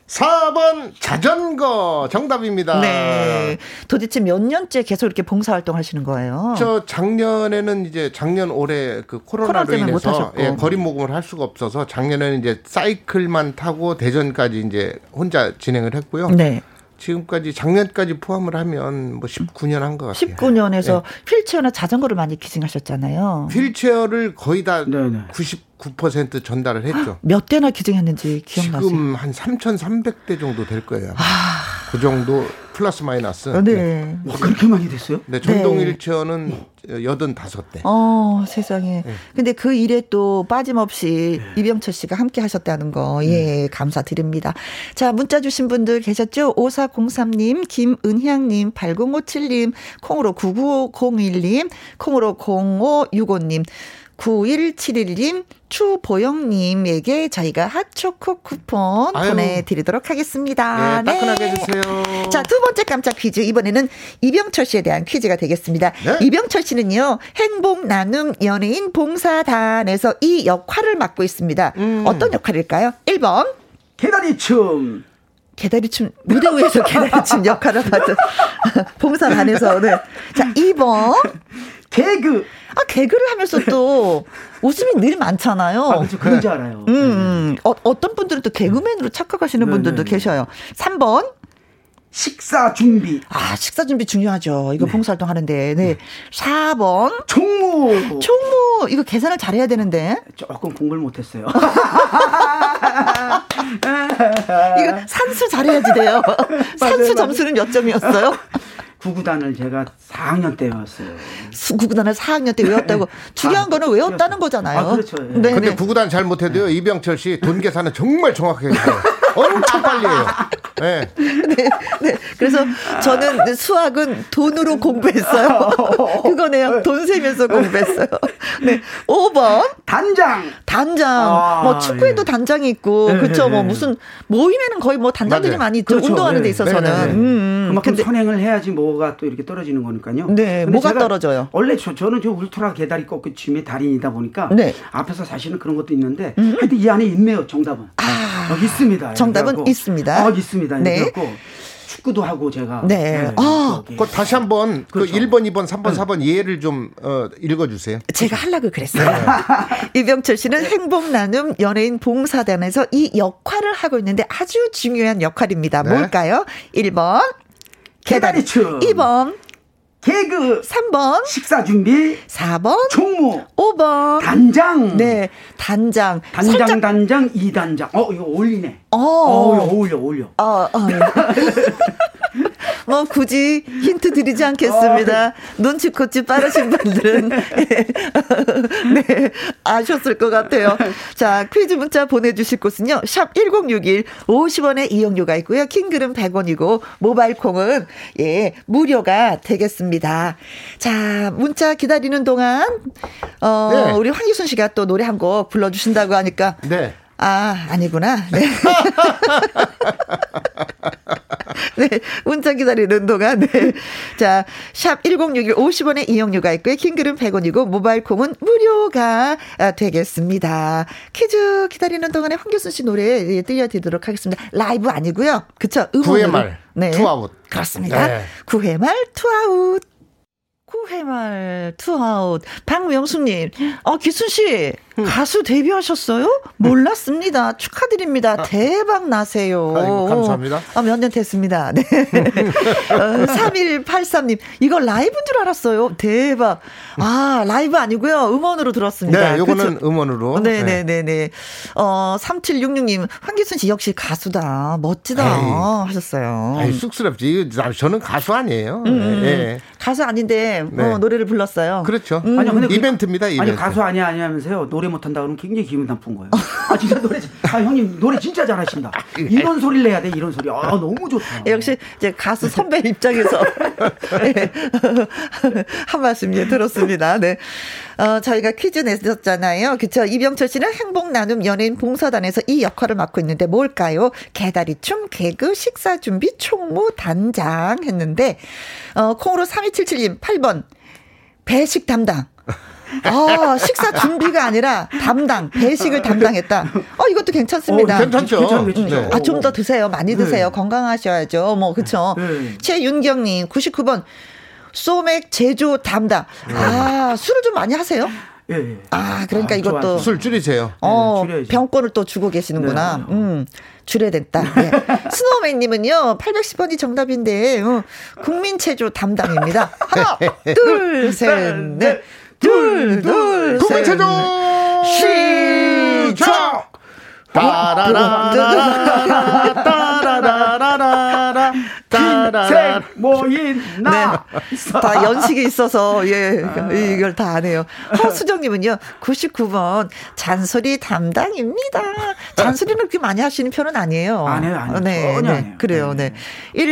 4번 자전거 정답입니다. 네. 도대체 몇 년째 계속 이렇게 봉사 활동 하시는 거예요? 저 작년에는 이제 작년 올해 그 코로나로 인해서 예, 거리 모금을 할 수가 없어서 작년에는 이제 사이클만 타고 대전까지 이제 혼자 진행을 했고요. 네. 지금까지 작년까지 포함을 하면 뭐 19년 한 것 같아요. 19년에서 네. 휠체어나 자전거를 많이 기증하셨잖아요. 휠체어를 거의 다 네네. 99% 전달을 했죠. 몇 대나 기증했는지 기억나세요? 지금 한 3,300대 정도 될 거예요. 아. 그 정도 플러스 마이너스. 네. 네. 와, 그렇게 많이 됐어요? 네, 전동 네. 휠체어는 85대. 어, 세상에. 네. 근데 그 일에 또 빠짐없이 네. 이병철 씨가 함께 하셨다는 거, 예, 네. 감사드립니다. 자, 문자 주신 분들 계셨죠? 5403님, 김은향님, 8057님, 콩으로 9901님, 콩으로 0565님, 9171님, 추보영님에게 저희가 핫초코 쿠폰 아유. 보내드리도록 하겠습니다. 네, 따끈하게 네. 해주세요. 자, 두 번째 깜짝 퀴즈. 이번에는 이병철 씨에 대한 퀴즈가 되겠습니다. 네? 이병철 씨는요, 행복 나눔 연예인 봉사단에서 이 역할을 맡고 있습니다. 음. 어떤 역할일까요? 1번. 계다리춤. 계다리춤, 무대 위에서 계다리춤 역할을 맡은 봉사단에서, 네. 자, 2번. 개그. 아, 개그를 하면서 또 웃음이 늘 많잖아요. 아, 그렇죠. 그런지 알아요. 음, 음. 어, 어떤 분들은 또 개그맨으로 착각하시는 네, 분들도 네, 네. 계셔요. 3번. 식사 준비. 아, 식사 준비 중요하죠. 이거 네. 봉사활동 하는데. 네. 4번. 총무. 총무. 이거 계산을 잘해야 되는데. 조금 공부를 못했어요. 이거 산수 잘해야지 돼요. 산수 점수는 몇 점이었어요? 구구단을 제가 4학년 때 외웠어요. 구구단을 4학년 때 외웠다고 중요한 아, 거는 외웠다는 거잖아요. 아, 그렇죠. 네. 네 근데 네. 구구단 잘 못해도요. 이병철 씨 돈 계산은 정말 정확하게 해요. 엄청 빨리 해요. 네. 네. 네. 그래서 저는 수학은 돈으로 공부했어요. 그거네요. 돈 세면서 공부했어요. 네. 5번. 단장. 단장. 아, 뭐 축구에도 예. 단장이 있고, 네, 그쵸. 뭐 무슨 모임에는 거의 뭐 단장들이 맞아요. 많이 있죠. 그렇죠. 운동하는 데 있어서는. 네, 네, 음, 음. 그만큼 근데, 선행을 해야지 뭐가 또 이렇게 떨어지는 거니까요. 네. 뭐가 떨어져요? 원래 저, 저는 저 울트라 개다리 꺾기 춤의 달인이다 보니까 네. 앞에서 사실은 그런 것도 있는데 음. 하여튼 이 안에 있네요. 정답은. 아. 어, 있습니다. 정답은 있습니다. 어, 있습니다. 네. 축구도 하고 제가. 네. 네. 아. 그 다시 한번 그 그렇죠. 그 1번, 2번, 3번, 네. 4번 예를 좀 어, 읽어 주세요. 제가 하려고 그랬어요. 네. 이병철 씨는 행복 나눔 연예인 봉사단에서 이 역할을 하고 있는데 아주 중요한 역할입니다. 네. 뭘까요? 1번 계다리춤. 2번. 개그. 3번. 식사 준비. 4번. 총무. 5번. 단장. 네 단장. 단장 살짝... 단장 2단장. 어 이거 어울리네. 어, 어 어울려 어울려. 어, 어. 뭐 굳이 힌트 드리지 않겠습니다. 어. 눈치코치 빠르신 분들은 네 아셨을 것 같아요. 자 퀴즈 문자 보내주실 곳은요. 샵 #1061 50원의 이용료가 있고요. 킹글은 100원이고 모바일 콩은 예 무료가 되겠습니다. 자 문자 기다리는 동안 어 네. 우리 황희순 씨가 또 노래 한 곡 불러주신다고 하니까 네. 아, 아니구나. 네. 네. 문자 기다리는 동안, 네. 자, 샵 1061 50원의 이용료가 있고요. 긴 글은 100원이고, 모바일 콩은 무료가 되겠습니다. 퀴즈 기다리는 동안에 황기순 씨 노래 예, 들려드리도록 하겠습니다. 라이브 아니고요. 그쵸? 음악으로. 구회 말. 네. 투아웃. 그렇습니다. 네. 구회 말 투아웃. 9회 말 투아웃 박명수님 어 기순씨 가수 데뷔하셨어요? 몰랐습니다. 축하드립니다. 아. 대박 나세요. 아이고, 감사합니다. 아, 몇 년 됐습니다. 네. 어, 3183님, 이거 라이브인 줄 알았어요. 대박. 아, 라이브 아니고요. 음원으로 들었습니다. 네, 요거는 그쵸? 음원으로. 네네네네. 네, 네, 네. 어, 3766님, 황기순 씨 역시 가수다. 멋지다. 에이, 하셨어요. 에이, 쑥스럽지. 저는 가수 아니에요. 음, 네. 가수 아닌데, 어, 노래를 불렀어요. 그렇죠. 음. 아니, 근데 이벤트입니다, 이벤트. 아니, 가수 아니야, 아니하면서요. 노래 노래 못한다 그러면 굉장히 기분 나쁜 거예요. 아 진짜 노래 아 형님 노래 진짜 잘하신다. 이런 소리를 내야 돼 이런 소리. 아 너무 좋다. 역시 이제 가수 선배 입장에서 네. 한 말씀 예 들었습니다. 네. 어, 저희가 퀴즈 냈었잖아요. 그쵸. 이병철 씨는 행복 나눔 연예인 봉사단에서 이 역할을 맡고 있는데 뭘까요? 개다리춤, 개그, 식사 준비, 총무, 단장 했는데, 어, 콩으로 3277님 8번. 배식 담당. 아, 식사 준비가 아니라 담당, 배식을 담당했다. 어, 이것도 괜찮습니다. 어, 괜찮죠. 네. 아, 좀 더 드세요. 많이 드세요. 네. 건강하셔야죠. 뭐, 그쵸. 네. 최윤경님, 99번. 소맥 제조 담당. 아, 술을 좀 많이 하세요? 예, 예. 아, 그러니까 아, 이것도 술 줄이세요. 어, 네, 병권을 또 주고 계시는구나. 네. 음. 줄여야 됐다. 네. 스노우맨 님은요, 810번이 정답인데, 어, 국민 체조 담당입니다. 하나, 둘, 셋, 넷. 둘, 둘, 셋. 국민체조! 시작! 따라라라라 따라라라라 따라라 모인 나. 네. 다 연식이 있어서 예 이걸 다 안 해요. 허수정님은요 99번 잔소리 담당입니다. 잔소리는 그렇게 많이 하시는 편은 아니에요. 안 해요, 안 해요. 네, 네, 안 그래요. 네. 네.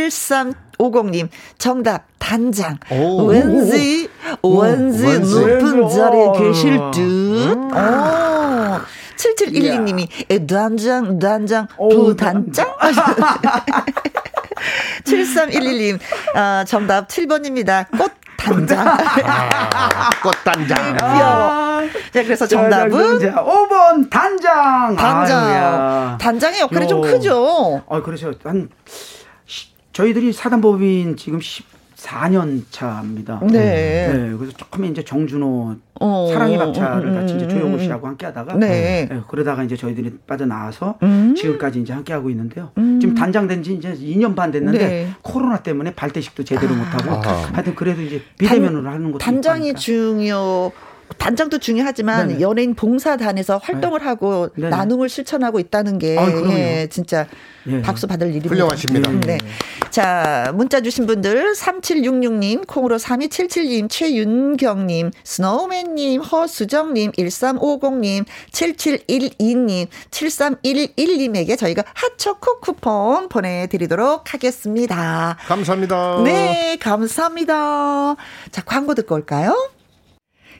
1350님 정답 단장. 오. 왠지 오. 왠지 높은 자리에 계실 듯. 음. 오. 7712님이 단장, 단장, 부단장? 7311님, 어, 정답 7번입니다. 꽃 단장. 아, 꽃단장. 귀여워. 자, 그래서 정답은? 5번 단장. 단장. 아유야. 단장의 역할이 요. 좀 크죠? 아, 그렇죠. 한, 저희들이 사단법인 지금 10, 4년 차입니다. 네. 네. 그래서 조금 이제 정준호 어, 사랑의 박차를 음, 같이 이제 조영호 씨하고 함께 하다가 네. 네. 그러다가 이제 저희들이 빠져나와서 음. 지금까지 이제 함께 하고 있는데요. 음. 지금 단장된 지 이제 2년 반 됐는데 네. 코로나 때문에 발대식도 제대로 아. 못 하고 하여튼 그래도 이제 비대면으로 하는 것도 단장이 중요 단장도 중요하지만 네네. 연예인 봉사단에서 활동을 네. 하고 네네. 나눔을 실천하고 있다는 게 아, 예, 진짜 예. 박수 받을 일입니다. 훌륭하십니다. 음, 네. 자, 문자 주신 분들 3766님, 콩으로 3277님, 최윤경님, 스노우맨님, 허수정님, 1350님, 7712님, 7311님에게 저희가 핫초코 쿠폰 보내드리도록 하겠습니다. 감사합니다. 네, 감사합니다. 자, 광고 듣고 올까요?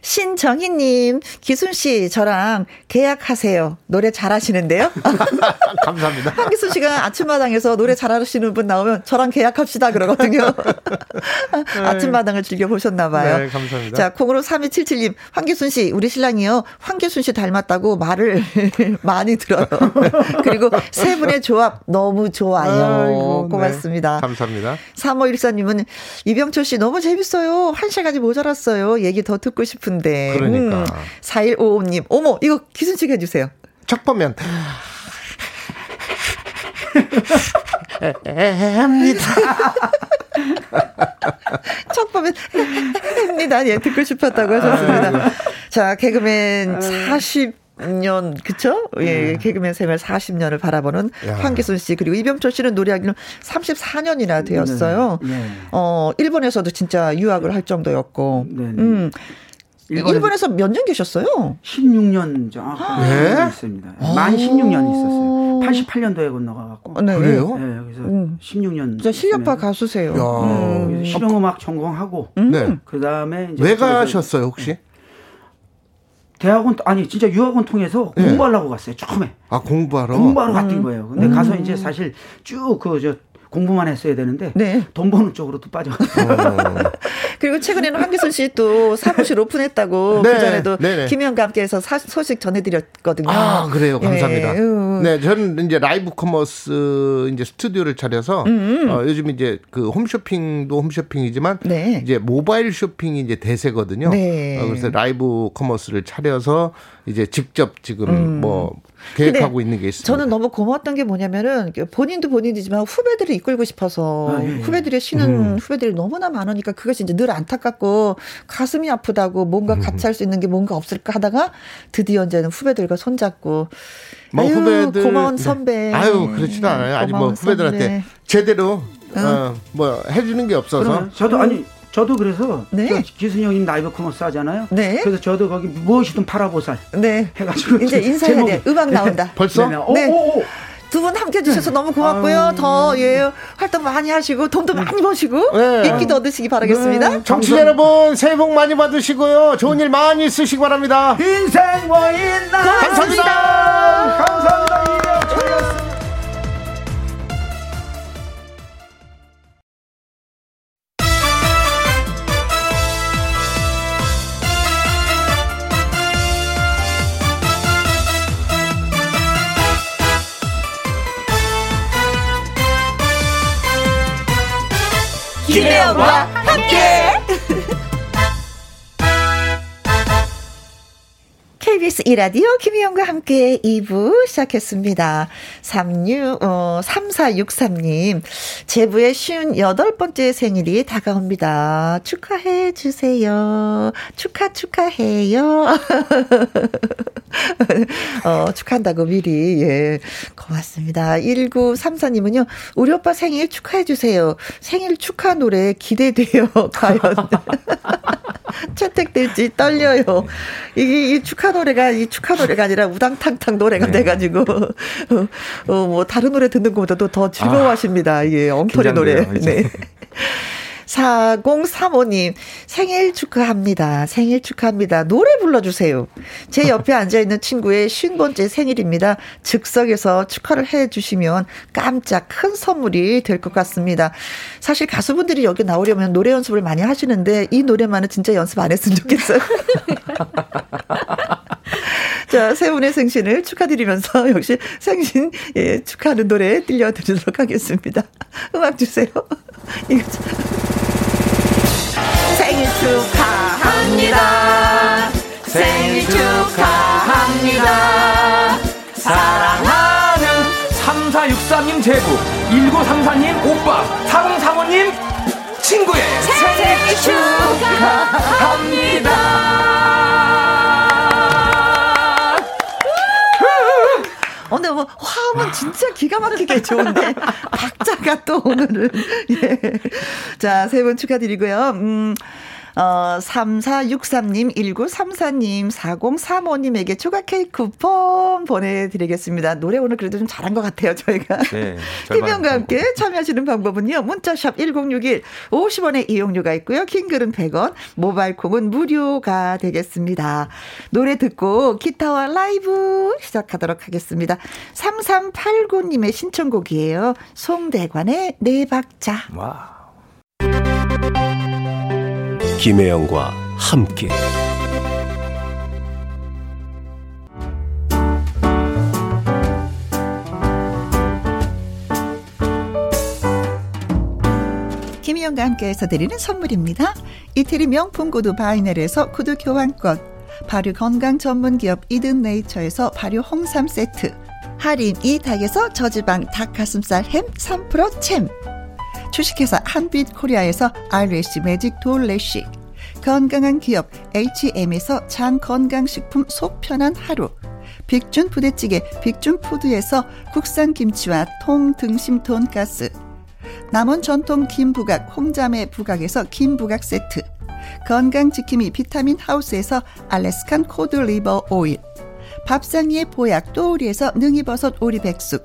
신정희님, 기순씨, 저랑 계약하세요. 노래 잘하시는데요? 감사합니다. 한기순 씨가 아침마당에서 노래 잘하시는 분 나오면 저랑 계약합시다 그러거든요. 네. 아침마당을 즐겨보셨나봐요. 네, 감사합니다. 자, 콩으로 3277님, 황기순 씨, 우리 신랑이요. 황기순 씨 닮았다고 말을 많이 들어요. 그리고 세 분의 조합 너무 좋아요. 아이고, 네. 고맙습니다. 네, 감사합니다. 3514님은 이병철 씨 너무 재밌어요. 한 시간이 모자랐어요. 얘기 더 듣고 싶은 싶은데. 그러니까. 음, 4155님. 어머, 이거 기순식 해주세요. 첫 보면. 합니다. 첫 보면 합니다. 예, 듣고 싶었다고 하셨습니다. 자, 개그맨 40년 그쵸? 예, 음. 개그맨 생활 40년을 바라보는 야. 황기순 씨 그리고 이병철 씨는 노래하기는 34년이나 되었어요. 네. 네. 어, 일본에서도 진짜 유학을 할 정도였고. 네. 네. 음. 일본에서 몇 년 계셨어요? 16년 정도 있습니다. 만 16년 있었어요. 88년도에 건너가갖고. 네. 그래요? 네, 그래서 음. 16년. 진짜 실력파 가수세요. 음. 실용음악 전공하고. 음. 네. 그 다음에 왜 가셨어요 혹시? 대학원 아니 진짜 유학원 통해서 네. 공부하려고 갔어요 처음에. 아 공부하러. 공부하러 갔던 음. 거예요. 근데 음. 가서 이제 사실 쭉 그 저 공부만 했어야 되는데 네. 돈 버는 쪽으로 또 빠져. 어. 그리고 최근에는 황기순 씨 또 사무실 오픈했다고 네. 그 전에도 김혜영과 함께해서 사, 소식 전해드렸거든요. 아 그래요, 감사합니다. 예. 네, 저는 이제 라이브 커머스 이제 스튜디오를 차려서 음. 어, 요즘 이제 그 홈쇼핑도 홈쇼핑이지만 네. 이제 모바일 쇼핑이 이제 대세거든요. 네. 어, 그래서 라이브 커머스를 차려서 이제 직접 지금 음. 뭐 계획하고 있는 게 있습니다. 저는 너무 고마웠던 게 뭐냐면은 본인도 본인이지만 후배들을 이끌고 싶어서 아, 예. 후배들이 쉬는 음. 후배들이 너무나 많으니까 그것이 이제 늘 안타깝고 가슴이 아프다고 뭔가 같이 할 수 있는 게 뭔가 없을까 하다가 드디어 이제는 후배들과 손잡고 뭐 아유, 후배들 고마운 선배. 네. 아유 그렇지도 않아요. 아니 뭐 후배들한테 선배. 제대로 응. 어, 뭐 해주는 게 없어서. 저도 아니 저도 그래서 네. 기순이 형님 라이브 커머스 하잖아요. 네. 그래서 저도 거기 무엇이든 팔아보살. 네. 해가지고 이제 인사해야 돼. 음악 나온다. 벌써? 네. 오, 오. 두분 함께 해주셔서 너무 고맙고요. 더, 예, 활동 많이 하시고, 돈도 많이 버시고, 네. 인기도 얻으시기 바라겠습니다. 네. 정치 여러분, 새해 복 많이 받으시고요. 좋은 일 많이 쓰시기 바랍니다. 인생 뭐인 나 감사합니다. 감사합니다. 김혜영과 함께. KBS 이라디오 김희영과 함께 2부 시작했습니다. 36, 어, 3463님, 제부의 58번째 생일이 다가옵니다. 축하해 주세요. 축하, 축하해요. 어, 축하한다고 미리, 예, 고맙습니다. 1934님은요, 우리 오빠 생일 축하해 주세요. 생일 축하 노래 기대돼요. 과연. 채택될지 떨려요. 이게 이 축하 노래 가 이 축하 노래가 아니라 우당탕탕 노래가 네. 돼가지고 어, 어, 뭐 다른 노래 듣는 것보다도 더 즐거워하십니다. 아, 이게 엉터리 노래. 네. 4035님, 생일 축하합니다. 생일 축하합니다. 노래 불러주세요. 제 옆에 앉아있는 친구의 50번째 생일입니다. 즉석에서 축하를 해주시면 깜짝 큰 선물이 될 것 같습니다. 사실 가수분들이 여기 나오려면 노래 연습을 많이 하시는데 이 노래만은 진짜 연습 안 했으면 좋겠어요. 자, 세 분의 생신을 축하드리면서 역시 생신 예, 축하하는 노래 들려드리도록 하겠습니다. 음악 주세요. 이거 생일 축하합니다. 생일 축하합니다. 사랑하는 3463님 제부, 1934님 오빠, 4035님 친구의 생일 축하합니다. 오늘 뭐 화음은 진짜 기가 막히게 좋은데 박자가 또 오늘은 예. 자, 세 분 축하드리고요. 음. 어, 3463님, 1934님, 4035님에게 초과 케이크 쿠폰 보내드리겠습니다. 노래 오늘 그래도 좀 잘한 것 같아요, 저희가. 네. 김영과 함께 참여하시는 방법은요. 문자샵 1061, 50원의 이용료가 있고요. 킹글은 100원, 모바일 콩은 무료가 되겠습니다. 노래 듣고 기타와 라이브 시작하도록 하겠습니다. 3389님의 신청곡이에요. 송대관의 네 박자. 와. 김혜영과 함께 김희영과 함께해서 드리는 선물입니다. 이태리 명품 구두 바이넬에서 구두 교환권 발효 건강 전문 기업 이든 네이처에서 발효 홍삼 세트 할인 이 닭에서 저지방 닭가슴살 햄 3%챔 주식회사 한빛 코리아에서 아이래쉬 매직 돌래쉬. 건강한 기업 H&M에서 장 건강식품 속 편한 하루. 빅준 부대찌개 빅준푸드에서 국산 김치와 통 등심 돈가스. 남원 전통 김부각 홍자매 부각에서 김부각 세트. 건강지킴이 비타민 하우스에서 Alaskan cod liver oil. 밥상위의 보약 또우리에서 능이버섯 오리백숙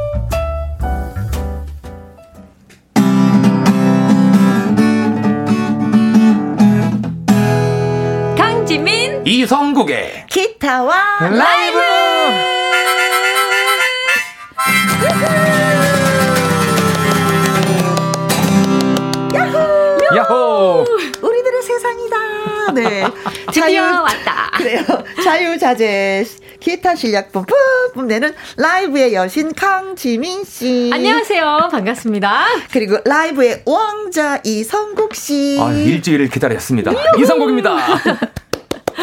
이성국의 기타와 라이브! 야호! 야호! 우리들의 세상이다. 네. 자유 왔다. 그래요. 자유자재 기타 실력 뿜뿜 뿜 내는 라이브의 여신 강지민 씨. 안녕하세요. 반갑습니다. 그리고 라이브의 왕자 이성국 씨. 아, 일주일을 기다렸습니다. 이성국입니다.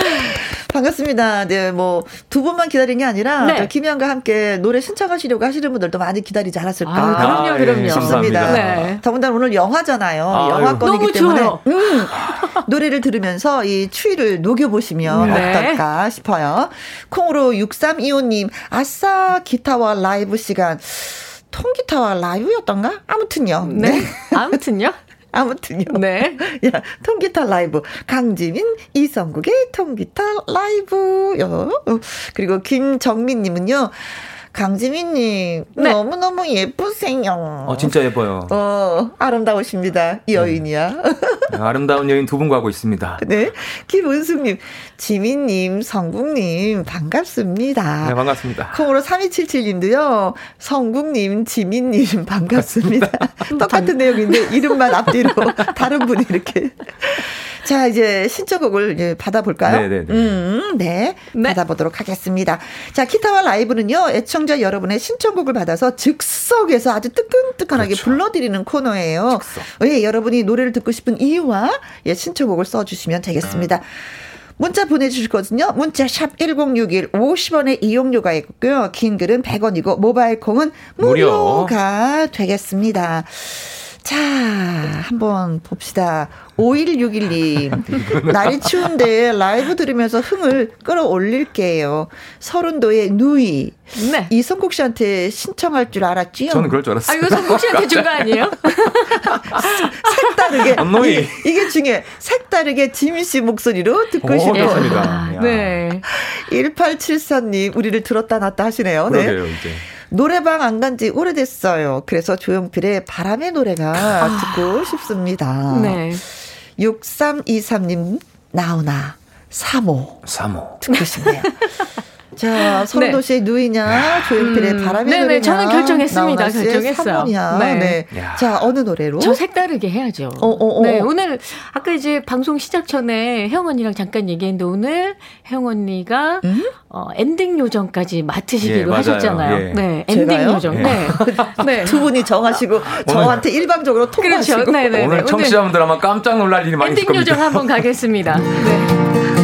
반갑습니다. 네, 뭐, 두 분만 기다린 게 아니라, 네. 김희영과 함께 노래 신청하시려고 하시는 분들도 많이 기다리지 않았을까. 아, 그럼요, 아, 그럼요. 예, 싶습니다. 네. 더군다나 오늘 영화잖아요. 아, 영화권이기 때문에. 음, 노래를 들으면서 이 추위를 녹여보시면 네. 어떨까 싶어요. 콩으로 6325님, 아싸, 기타와 라이브 시간. 통기타와 라이브였던가? 아무튼요. 네. 네. 아무튼요. 아무튼요. 네. 야, 통기타 라이브. 강지민, 이성국의 통기타 라이브요. 그리고 김정민님은요. 강지민님 네. 너무 너무 예쁘세요. 어 진짜 예뻐요. 어 아름다우십니다. 이 여인이야. 네, 아름다운 여인 두 분 가고 있습니다. 네, 김은숙님, 지민님, 성국님 반갑습니다. 네 반갑습니다. 콩으로 3277님도요. 성국님, 지민님 반갑습니다. 똑같은 내용인데 이름만 앞뒤로 다른 분이 이렇게. 자, 이제 신청곡을 이제 받아볼까요? 네네. 네. 음, 네. 네. 받아보도록 하겠습니다. 자, 기타와 라이브는요, 애청자 여러분의 신청곡을 받아서 즉석에서 아주 뜨끈뜨끈하게 그렇죠. 불러드리는 코너예요. 즉석. 예, 여러분이 노래를 듣고 싶은 이유와 예, 신청곡을 써주시면 되겠습니다. 문자 보내주시거든요. 문자 샵 1061, 50원의 이용료가 있고요. 긴 글은 100원이고, 모바일 콩은 무료가 무료. 되겠습니다. 자, 한번 봅시다. 5161님. 날이 추운데 라이브 들으면서 흥을 끌어올릴게요. 서른도의 누이. 네. 이 성국 씨한테 신청할 줄 알았지요? 저는 그럴 줄 알았어요. 아, 이거 성국 씨한테 준 거 아니에요? 색다르게. 누이. 이게 중요해. 색다르게 지민 씨 목소리로 듣고 싶어요. 아, 네. 1874님, 우리를 들었다 놨다 하시네요. 네. 그러게요, 이제. 노래방 안 간 지 오래됐어요. 그래서 조용필의 바람의 노래가 아. 듣고 싶습니다. 네. 6323님, 나오나, 3호. 3호. 듣고 싶네요. 자, 서울도시의 네. 누이냐, 조용필의 음, 네네, 노래냐. 저는 결정했습니다. 결정했어요. 네. 네. 자, 어느 노래로? 저 색다르게 해야죠. 어, 어, 어. 네, 오늘 아까 이제 방송 시작 전에 혜영 언니랑 잠깐 얘기했는데 오늘 혜영 언니가 음? 어, 엔딩 요정까지 맡으시기로 예, 하셨잖아요. 예. 네, 엔딩 제가요? 요정. 예. 네. 네. 두 분이 정하시고 저한테 일방적으로 통보하시고. 그렇죠. 네네. 네, 오늘 청취자분들 아마 깜짝 놀랄 일이 많이 있을 겁니다. 엔딩 요정 한번 가겠습니다. 네.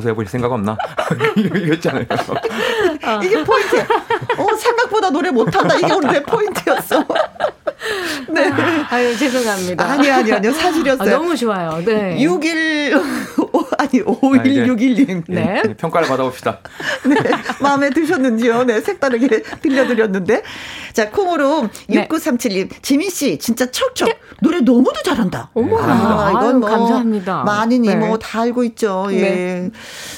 가수 해볼 생각 없나? 이랬잖아요. 어. 이게 포인트야. 어, 생각보다 노래 못한다. 이게 오늘 내 포인트였어. 네. 아유, 죄송합니다. 아니, 아니, 아니요. 사실이었어요. 아, 너무 좋아요. 네. 61, 아니, 5161님. 네. 네. 평가를 받아봅시다. 네. 마음에 드셨는지요? 네. 색다르게 들려드렸는데. 자, 콩으로 네. 6937님. 지민씨, 진짜 척척. 네. 노래 너무도 잘한다. 어머, 아, 이건 뭐. 감사합니다. 많은 네. 이모 다 알고 있죠. 예.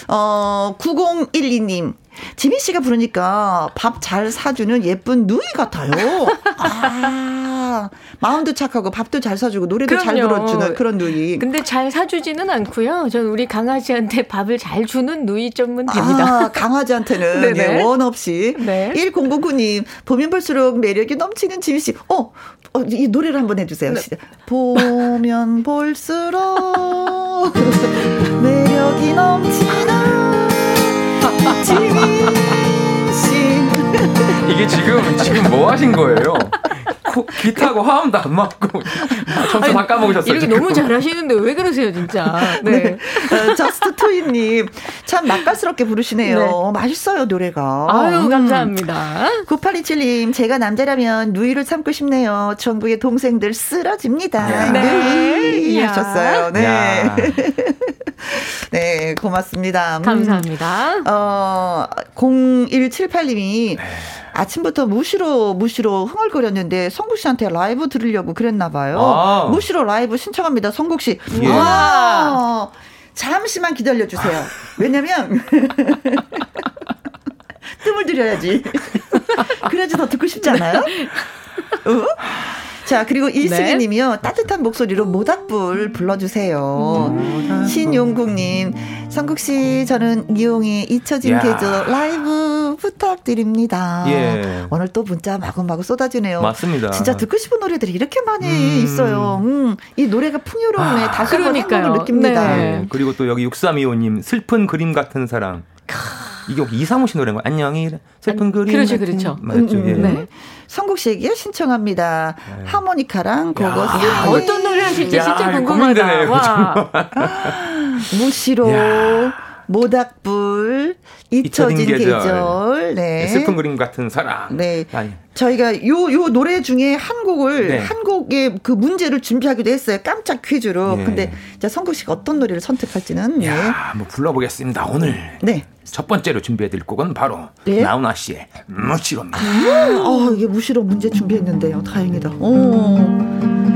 네. 어, 9012님. 지민 씨가 부르니까 밥 잘 사주는 예쁜 누이 같아요. 아, 마음도 착하고 밥도 잘 사주고 노래도 그럼요. 잘 불러주는 그런 누이. 근데 잘 사주지는 않고요. 전 우리 강아지한테 밥을 잘 주는 누이점은 됩니다. 아, 강아지한테는 네, 원 없이. 네. 1009님, 보면 볼수록 매력이 넘치는 지민 씨. 어, 어, 이 노래를 한번 해주세요. 네. 보면 볼수록 매력이 넘치는 지민 씨. 이게 지금 지금 뭐 하신 거예요? 기타하고 화음도 안 맞고 점수 다 까먹으셨어요. 이렇게 너무 잘하시는데 왜 그러세요, 진짜. 네. 네. 어, 저스트 투이님 참 맛깔스럽게 부르시네요. 네. 맛있어요 노래가. 아유 음. 감사합니다. 9827님 제가 남자라면 누이를 참고 싶네요. 정부의 동생들 쓰러집니다. 네. 하셨어요. 네. 네 고맙습니다. 음. 감사합니다. 어 0178님이 네. 아침부터 무시로 무시로 흥얼거렸는데 성국 씨한테 라이브 들으려고 그랬나 봐요. 아. 무시로 라이브 신청합니다. 성국 씨. 예. 와. 잠시만 기다려 주세요. 왜냐면 뜸을 들여야지. 그래야지 더 듣고 싶지 않아요? 어? 자, 그리고 이승희 네. 님이요. 따뜻한 목소리로 모닥불 불러주세요. 음. 신용국님, 성국 씨, 저는 이용의 잊혀진 계절 라이브 부탁드립니다. 예. 오늘 또 문자 마구마구 쏟아지네요. 맞습니다. 진짜 듣고 싶은 노래들이 이렇게 많이 음. 있어요. 음, 이 노래가 풍요로움에 아, 다시 한번 느낍니다. 네. 그리고 또 여기 6325님, 슬픈 그림 같은 사랑. 이게 이상호 씨 노래인 거예요. 안녕히 슬픈 아니, 그림. 그렇죠, 그렇죠. 맞죠. 음, 음, 예. 네. 성국 씨에게 신청합니다. 네. 하모니카랑 그거. 야, 어떤 노래 하실지 진짜 궁금하다. 와. 무시로. 모닥불, 잊혀진, 잊혀진 계절. 계절. 네. 네. 슬픈 그림 같은 사랑. 네. 아니. 저희가 요, 요 노래 중에 한 곡을, 네. 한 곡의 그 문제를 준비하기도 했어요. 깜짝 퀴즈로. 네. 근데, 자, 성국 씨가 어떤 노래를 선택할지는. 야, 네. 뭐 불러보겠습니다. 오늘. 네. 첫 번째로 준비해드릴 곡은 바로 네? 나훈아 씨의 무시로입니다. 아, 어, 이게 무시로 문제 준비했는데요. 다행이다. 오.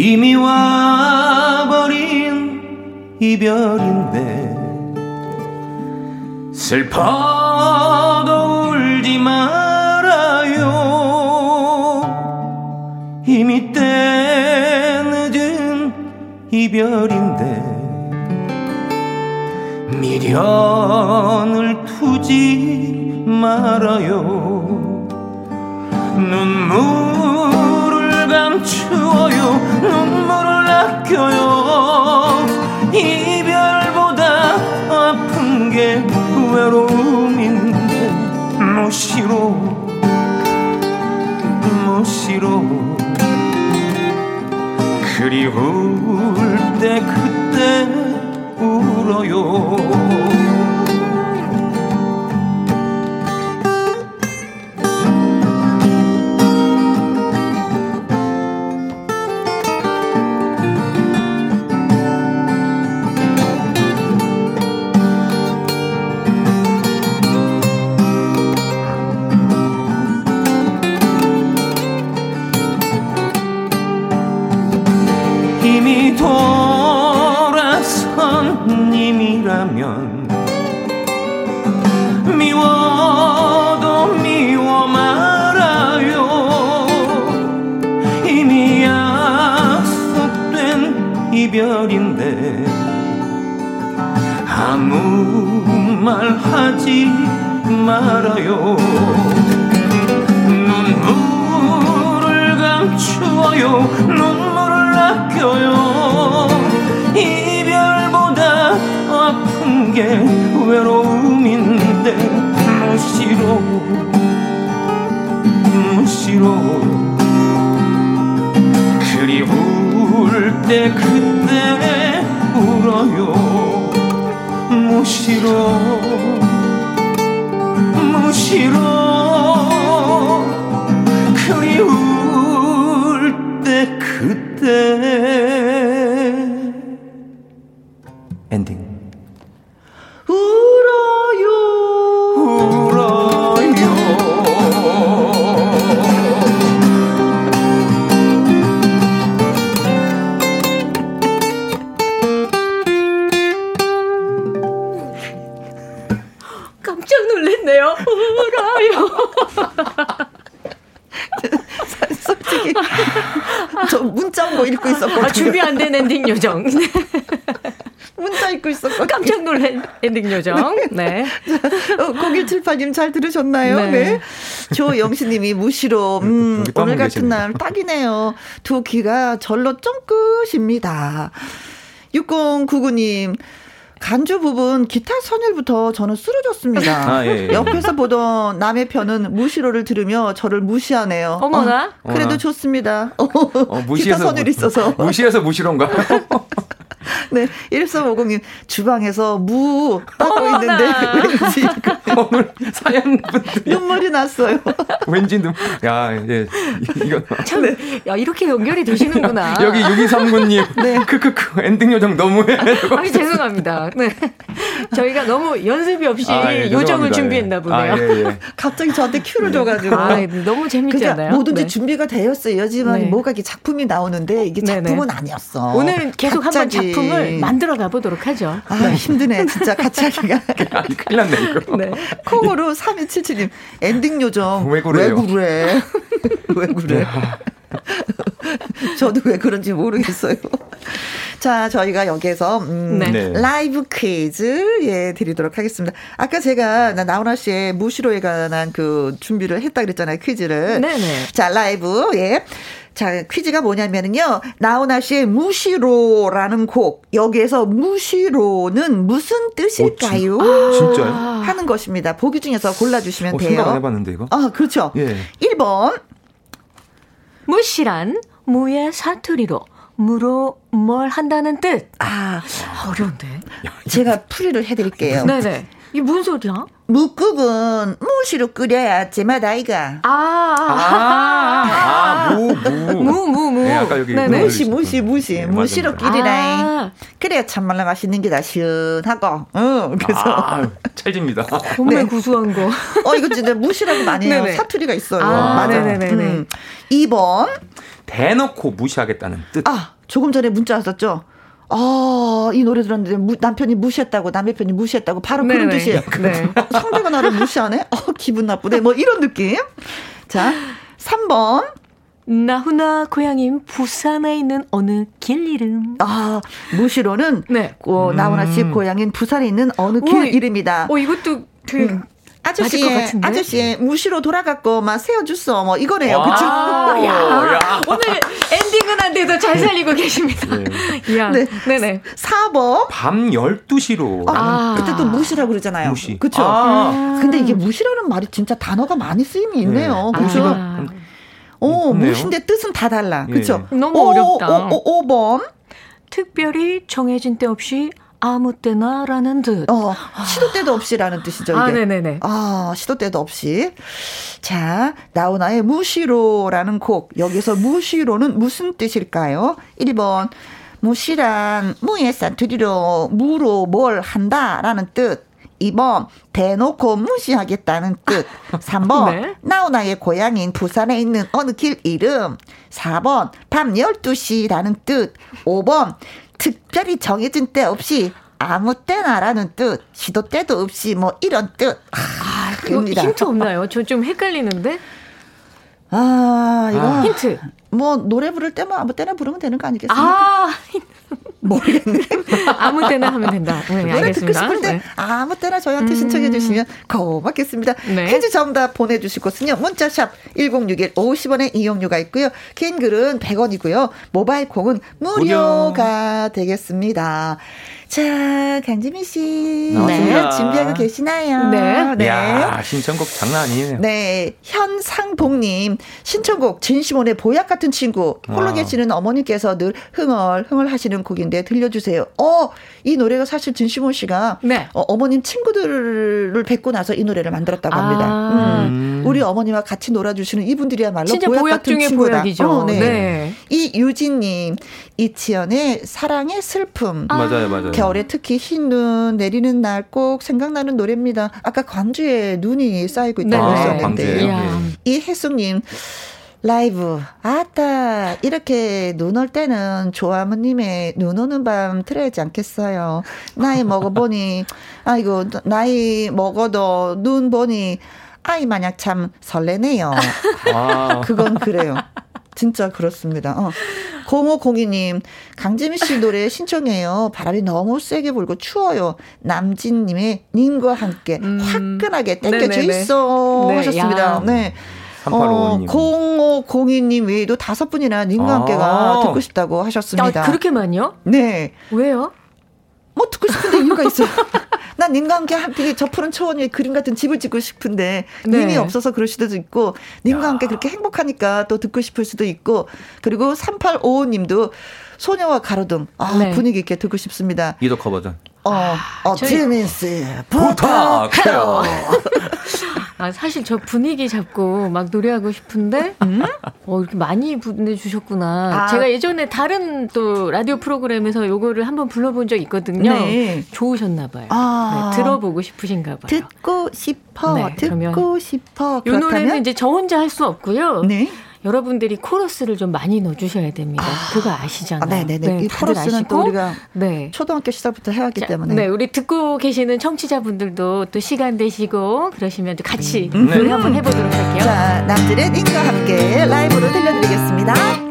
이미 와버린 이별인데 슬퍼도 울지 말아요. 이미 때 늦은 이별인데 미련을 두지 말아요. 눈물을 감추어요. 눈물을 아껴요. 이별보다 아픈 게 외로움인데 무시로 무시로. 그리울 때 그때 울어요 하지 말아요. 눈물을 감추어요. 눈물을 아껴요. 이별보다 아픈 게 외로움인데 무시로 무시로. 그리울 때 그때 울어요. 무시로 무시로 그리울 때 그때 요정. 문자 읽고 있었거든요. 깜짝 놀란 엔딩 요정. 네. 어, 0178님 잘 들으셨나요? 네. 네. 조영신님이 무시로, 음, 오늘 같은 날 딱이네요. 두 귀가 절로 쫑긋입니다. 6099님, 간주 부분 기타 선율부터 저는 쓰러졌습니다. 아, 예, 예. 옆에서 보던 남의 편은 무시로를 들으며 저를 무시하네요. 어머나. 어, 그래도 어머나. 좋습니다. 어, 어, 무시해서, 기타 선율 있어서. 무시해서 무시로인가? 네, 1350님, 주방에서 무 따고 있는데, 왠지. 오늘 사연 분들. 눈물이 났어요. 왠지 눈, 야, 예, 이거. 참, 네. 야, 이렇게 연결이 되시는구나. 여기 6239님. 네. 크크크, 엔딩 요정 너무해. 아, 죄송합니다. 네. 저희가 너무 연습이 없이 아, 예, 요정을 준비했나 보네요. 아, 예, 예. 갑자기 저한테 큐를 줘가지고. 아, 너무 재밌잖아요. 그러니까 뭐든지 네. 준비가 되었어요. 하지만 네. 뭐가 이게 작품이 나오는데 이게 작품은 네네. 아니었어. 오늘 계속 한번 작품을 만들어 가보도록 하죠. 아, 네. 힘드네. 진짜 같이 하기가. 큰일 났네, 이거. 네. 콩으로 3277님, 엔딩 요정. 왜 그래요? 왜 그래? 왜 그래? 저도 왜 그런지 모르겠어요. 자, 저희가 여기에서 음, 네. 네. 라이브 퀴즈 예 드리도록 하겠습니다. 아까 제가 나훈아 씨의 무시로에 관한 그 준비를 했다 그랬잖아요. 퀴즈를. 네네. 자, 라이브 예. 자, 퀴즈가 뭐냐면은요. 나훈아 씨의 무시로라는 곡. 여기에서 무시로는 무슨 뜻일까요? 오, 아, 진짜요? 하는 것입니다. 보기 중에서 골라 주시면 어, 돼요. 생각 안 해봤는데, 이거? 아, 그렇죠. 예. 1번. 무시란 무의 사투리로 무로 뭘 한다는 뜻. 아, 어려운데. 제가 풀이를 해 드릴게요. 네네. 이게 무슨 소리야? 묵국은 무시로 끓여야 제맛 아이가. 아, 아, 아, 무, 무. 무, 무, 무. 네, 아까 여기 네네. 무시, 무시, 무시. 네, 무시로 끓이라잉. 아. 그래야 참말로 맛있는 게 다 시원하고. 응, 그래서. 아, 찰집니다. 정말 네. 구수한 거. 어, 이거 진짜 무시라고 많이 해요. 사투리가 있어요. 아, 맞아. 네네네. 음. 2번. 대놓고 무시하겠다는 뜻. 아, 조금 전에 문자 왔었죠. 아, 이 노래 들었는데 무, 남편이 무시했다고, 남의 편이 무시했다고, 바로 네네. 그런 뜻이에요. 네. 상대가 나를 무시하네? 어, 기분 나쁘네. 뭐 이런 느낌. 자, 3번. 나훈아 고향인 부산에 있는 어느 길 이름. 아, 무시로는 네. 어, 나훈아 씨 음. 고향인 부산에 있는 어느 길 오, 이름이다. 어, 이것도 그 음. 아저씨, 아저씨 무시로 돌아갔고 막 세워줬어. 뭐 이거네요. 그쵸? 야, 오늘 엔딩은 안 돼도 잘 살리고 계십니다. 네. 야, 네. 네네. 4번. 밤 12시로. 아, 그때 또 무시라고 그러잖아요. 무시. 그쵸? 아. 근데 이게 무시라는 말이 진짜 단어가 많이 쓰임이 있네요. 네. 무시가. 아. 오, 무신데 뜻은 다 달라. 그쵸? 예. 너무 오, 어렵다. 오, 오, 5번. 특별히 정해진 때 없이 아무 때나라는 뜻. 어, 시도 때도 없이라는 뜻이죠. 이게. 아, 네네네. 아, 시도 때도 없이. 자, 나훈아의 무시로라는 곡. 여기서 무시로는 무슨 뜻일까요? 1번. 무시란 무의 사투리로 무로 뭘 한다라는 뜻. 2번 대놓고 무시하겠다는 뜻. 3번 네. 나훈아의 고향인 부산에 있는 어느 길 이름. 4번 밤 12시라는 뜻. 5번 특별히 정해진 때 없이 아무 때나라는 뜻, 시도 때도 없이 뭐 이런 뜻. 아, 이거 힌트 없나요? 저 좀 헷갈리는데. 아, 이거 아. 힌트. 뭐 노래 부를 때만 아무 때나 부르면 되는 거 아니겠습니까? 아, 모르겠네. 아무 때나 하면 된다. 네, 노래 알겠습니다. 듣고 때 네. 아무 때나 저희한테 음. 신청해 주시면 고맙겠습니다. 네. 퀴즈 정답 보내주실 곳은요. 문자샵 1061 50원의 이용료가 있고요. 긴 글은 100원이고요. 모바일 콩은 무료가 무료. 되겠습니다. 자, 강지민 씨. 네. 준비하고 계시나요? 네. 네. 야, 신청곡 장난 아니에요. 네. 현상복님, 신청곡 진시몬의 보약 같은 친구. 홀로 아. 계시는 어머님께서 늘 흥얼, 흥얼 하시는 곡인데 들려주세요. 어, 이 노래가 사실 진시몬 씨가 네. 어, 머님 친구들을 뵙고 나서 이 노래를 만들었다고 합니다. 아. 음. 우리 어머니와 같이 놀아주시는 이분들이야말로 보약, 보약 같은 친구다. 보약이죠. 어, 네. 네. 이유진님, 이치연의 사랑의 슬픔. 아. 맞아요, 맞아요. 겨울에 특히 흰 눈 내리는 날 꼭 생각나는 노래입니다. 아까 광주에 눈이 쌓이고 있다고 네. 했었는데 아, 이 혜숙님 라이브 아따 이렇게 눈 올 때는 조아무님의 눈 오는 밤 틀어야지 않겠어요. 나이 먹어보니 아이고 나이 먹어도 눈 보니 아이 마냥 참 설레네요. 아. 그건 그래요. 진짜 그렇습니다. 어. 0502님, 강재미 씨 노래 신청해요. 바람이 너무 세게 불고 추워요. 남진님의 님과 함께 음. 화끈하게 땡겨져 있어. 네, 하셨습니다. 야. 네. 어, 0502님 외에도 다섯 분이나 님과 아. 함께가 듣고 싶다고 하셨습니다. 아, 그렇게 많요? 네. 왜요? 뭐 듣고 싶은데 이유가 있어요. 난 님과 함께 함께 저 푸른 초원 위에 그림 같은 집을 짓고 싶은데 네. 님이 없어서 그럴 수도 있고 님과 야. 함께 그렇게 행복하니까 또 듣고 싶을 수도 있고 그리고 3855님도 소녀와 가로등 아, 네. 분위기 있게 듣고 싶습니다. 이도커 버전. 어, 어, 지민 씨 부탁해요. 아, 사실 저 분위기 잡고 막 노래하고 싶은데, 음? 어, 이렇게 많이 보내주셨구나. 아. 제가 예전에 다른 또 라디오 프로그램에서 요거를 한번 불러본 적 있거든요. 네. 좋으셨나봐요. 아. 네, 들어보고 싶으신가봐요. 듣고 싶어. 네, 듣고 싶어. 이 노래는 이제 저 혼자 할 수 없고요. 네. 여러분들이 코러스를 좀 많이 넣어주셔야 됩니다. 아, 그거 아시잖아요. 아, 네네네. 네, 이 코러스는 아시고, 또 우리가 네. 초등학교 시절부터 해왔기 자, 때문에. 네, 우리 듣고 계시는 청취자분들도 또 시간 되시고 그러시면 같이 음. 노래 네. 한번 해보도록 할게요. 자, 남들의 님과 함께 라이브로 들려드리겠습니다.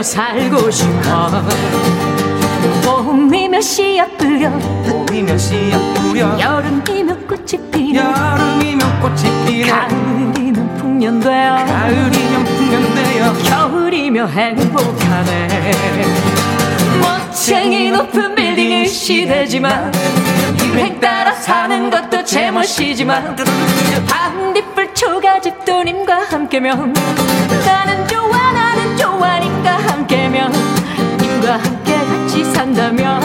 한백년 살고 싶어. 봄이면 씨앗 뿌려. 봄이면 씨앗 뿌려. 여름이면 꽃이 피려. 여름이면 꽃이 피려. 가을이면 풍년되어. 가을이면 풍년되어. 겨울이면 행복하네. 멋쟁이 높은 빌딩의 시대지만 유행 따라 사는 것도 제멋이지만 반딧불 초가집 도 님과 함께면 나는 함께면 님과 함께 같이 산다면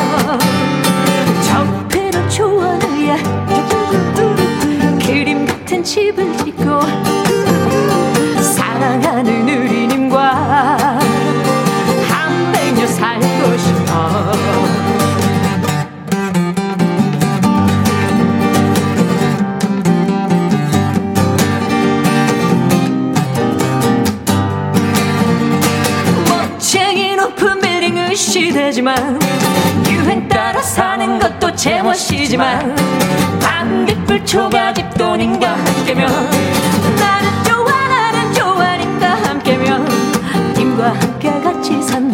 정표로 좋아야 그림 같은 집을 짓 시대지만 유행 따라 사는 것도 제멋이지만 반딧불 초가집 돈인가 함께면 나는 좋아 나는 좋아니까 함께면 님과 함께 같이 산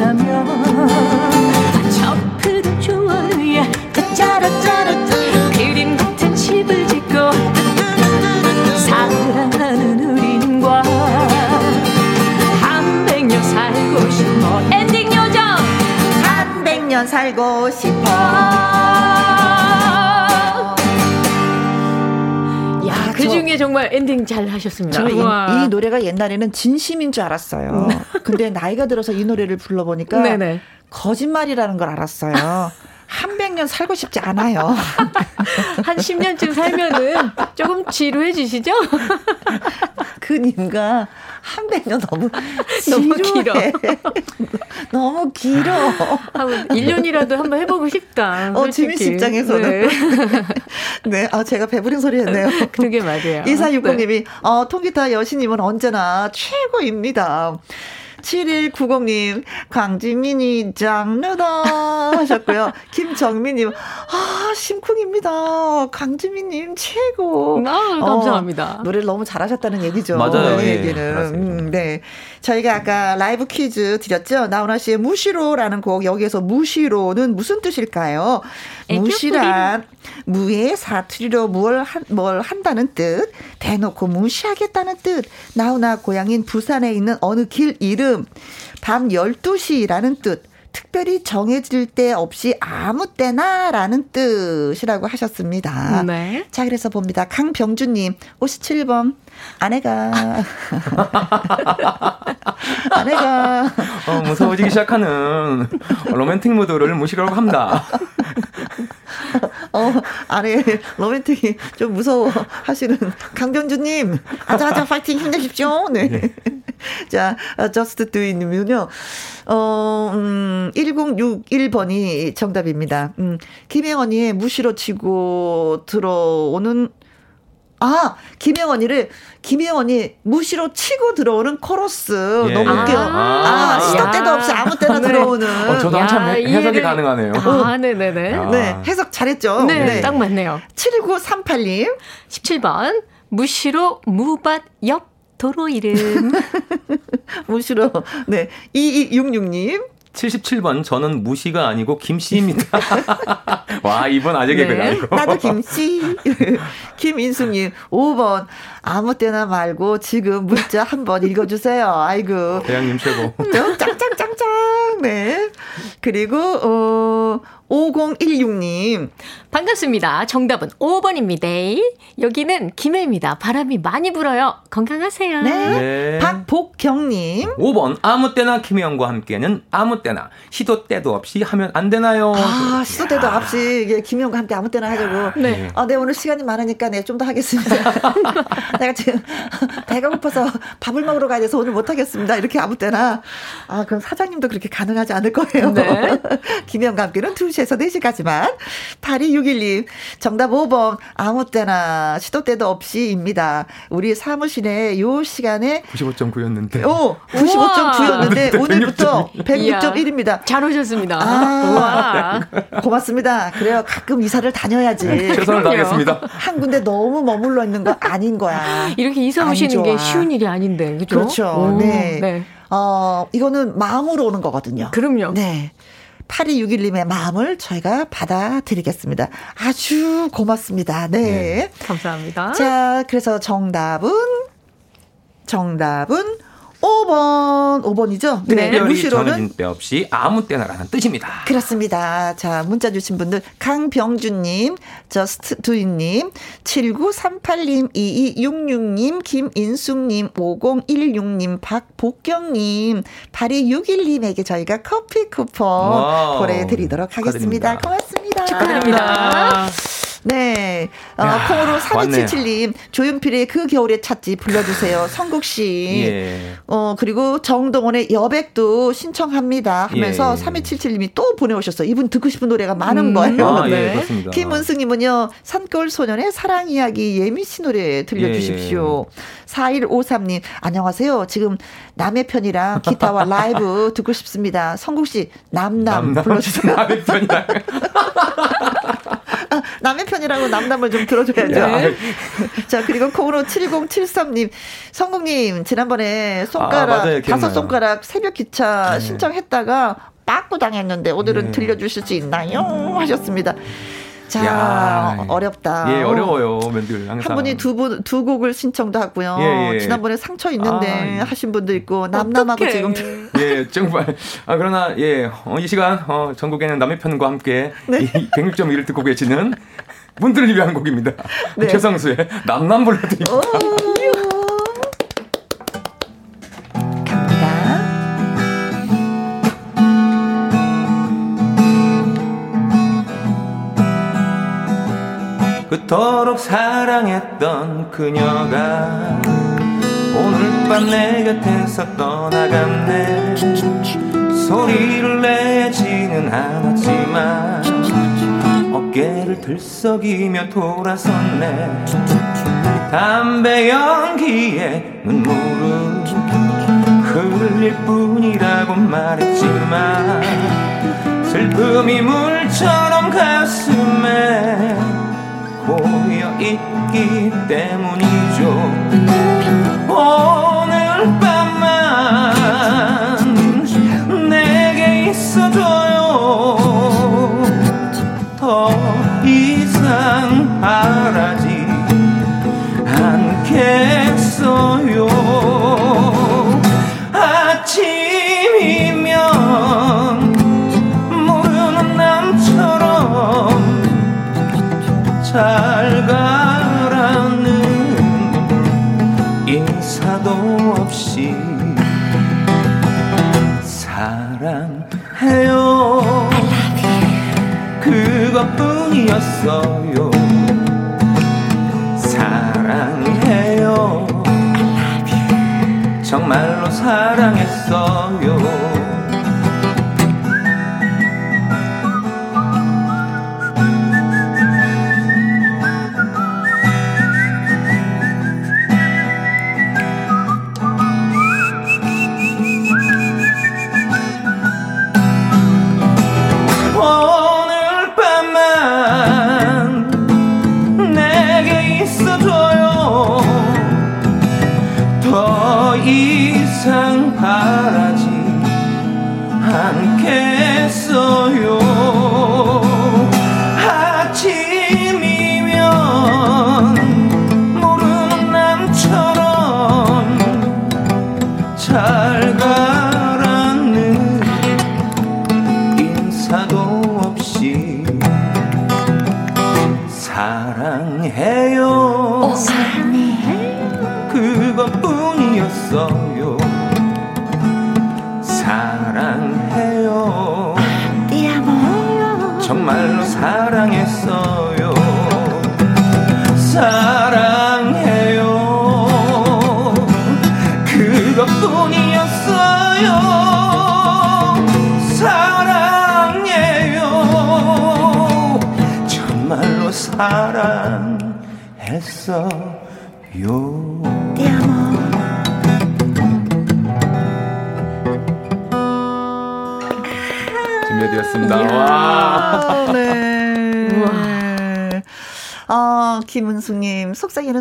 100년 살고 싶어. 야, 그 중에 정말 엔딩 잘 하셨습니다. 이, 이, 노래가 옛날에는 진심인 줄 알았어요. 음. 근데 나이가 들어서 이 노래를 불러보니까 네네. 거짓말이라는 걸 알았어요. 한1 0 이러면 살고 싶지 않아요. 한 10년쯤 살면은 조금 지루해지시죠? 그 님과 한 백년 너무 너무 길어. 너무 길어. 한 1년이라도 한번 해보고 싶다. 어, 지민 씨 입장에서는. 네. 네. 아, 제가 배부른 소리 했네요. 그게 맞아요. 2460님이, 네. 어, 통기타 여신님은 언제나 최고입니다. 7190님, 강지민이 장르다 하셨고요. 김정민님, 아, 심쿵입니다. 강지민님 최고. 아, 감사합니다. 어, 노래를 너무 잘하셨다는 얘기죠. 맞아요. 네, 얘기는. 음, 네. 저희가 아까 라이브 퀴즈 드렸죠. 나훈아 씨의 무시로라는 곡, 여기에서 무시로는 무슨 뜻일까요? 무시란 무의 사투리로 뭘, 한, 뭘 한다는 뜻, 대놓고 무시하겠다는 뜻, 나훈아 고향인 부산에 있는 어느 길 이름, 밤 12시라는 뜻, 특별히 정해질 때 없이 아무 때나 라는 뜻이라고 하셨습니다. 네. 자, 그래서 봅니다. 강병주님, 57번. 아내가. 아내가. 어, 무서워지기 시작하는 로맨틱 무드를 무시라고 합니다. 어, 아내 로맨틱이 좀 무서워 하시는 강병주님. 아자아자 파이팅 힘내십시오. 네. 네. 자, Just Do It님은요, 어, 음, 1061번이 정답입니다. 음, 김혜원이의 무시로 치고 들어오는 아, 김혜원이를, 김혜원이 무시로 치고 들어오는 코러스. 예. 너무 웃겨. 아, 아 시도 때도 없이 아무 때나 네. 들어오는. 어, 저도 야, 한참 해, 석이 이해를... 가능하네요. 아, 네네네. 야. 네, 해석 잘했죠? 네, 네. 딱 맞네요. 7938님. 17번. 무시로 무밭 옆 도로 이름. 무시로. 네. 2266님. 77번 저는 무시가 아니고 김씨입니다. 와 이번 아재 개그가 네, 나도 김씨. 김인숙님 5번 아무 때나 말고 지금 문자 한번 읽어주세요. 아이고. 대장님 최고. 짱짱짱짱. 네. 그리고 어 5016님. 반갑습니다. 정답은 5번입니다. 여기는 김해입니다. 바람이 많이 불어요. 건강하세요. 네. 네. 박복경님. 5번. 아무 때나 김혜영과 함께는 아무 때나 시도 때도 없이 하면 안 되나요? 아, 시도 때도 없이 이게 김혜영과 함께 아무 때나 하자고. 네. 아, 네, 오늘 시간이 많으니까 네, 좀 더 하겠습니다. 내가 지금 배가 고파서 밥을 먹으러 가야 돼서 오늘 못 하겠습니다. 이렇게 아무 때나. 아, 그럼 사장님도 그렇게 가능하지 않을 거예요. 네. 김혜영과 함께는 2시 2시에서 4시까지만. 8261님, 정답 5번, 아무 때나, 시도 때도 없이입니다. 우리 사무실에 요 시간에. 95.9였는데. 오, 95.9였는데, 오늘부터 106.1입니다. 잘 오셨습니다. 아, 고맙습니다. 그래요. 가끔 이사를 다녀야지. 네, 최선을 다하겠습니다. 한 군데 너무 머물러 있는 거 아닌 거야. 이렇게 이사 오시는 게 쉬운 일이 아닌데, 그죠? 그렇죠. 오, 네. 네. 어, 이거는 마음으로 오는 거거든요. 그럼요. 네. 8261님의 마음을 저희가 받아드리겠습니다. 아주 고맙습니다. 네. 네. 감사합니다. 자, 그래서 정답은, 정답은 5번, 5번이죠? 네. 때 없이 아무 때나라는 뜻입니다. 그렇습니다. 자, 문자 주신 분들, 강병준님, 저스트두이님, 7938님, 2266님, 김인숙님, 5016님, 박복경님, 8261님에게 저희가 커피 쿠폰. 보내드리도록 하겠습니다. 고맙습니다. 축하드립니다. 네. 어, 야, 콩으로 3277님, 조윤필의 그 겨울에 찾지 불러주세요. 성국씨. 예. 어, 그리고 정동원의 여백도 신청합니다. 하면서 예. 3277님이 또 보내오셨어요. 이분 듣고 싶은 노래가 많은 음. 거예요. 아, 예, 네. 예, 김은승님은요, 산골 소년의 사랑 이야기 예미 씨 노래 들려주십시오. 예. 4153님, 안녕하세요. 지금 남의 편이랑 기타와 라이브 듣고 싶습니다. 성국씨, 남남, 남남 불러주세요. 남의 편이랑. 남의 편이라고 남남을 좀 들어줘야죠. 네. 자, 그리고 콩으로 7073님, 성국님, 지난번에 손가락, 아, 다섯 손가락 새벽 기차 네. 신청했다가 빠꾸 당했는데 오늘은 네. 들려주실 수 있나요? 하셨습니다. 자, 야, 어렵다. 예, 어려워요, 면들 항상. 한 분이 두 분, 두 곡을 신청도 하고요. 예, 예. 지난번에 상처 있는데 아, 하신 분도 있고, 남남하고 지금. 예, 정말. 아, 그러나, 예, 어, 이 시간, 어, 전국에는 남의 편과 함께 네. 이 106.1을 듣고 계시는 분들을 위한 곡입니다. 네. 최성수의 남남 불러드립니다. 그토록 사랑했던 그녀가 오늘 밤 내 곁에서 떠나갔네 소리를 내지는 않았지만 어깨를 들썩이며 돌아섰네. 담배 연기에 눈물을 흘릴 뿐이라고 말했지만 슬픔이 물처럼 가슴에 고여 있기 때문이죠. 오늘 밤만 내게 있어줘요. 더 이상 바라지 않겠어요 잘 가라는 인사도 없이 사랑해요. 그것뿐이었어요. 사랑해요. 정말로 사랑했어요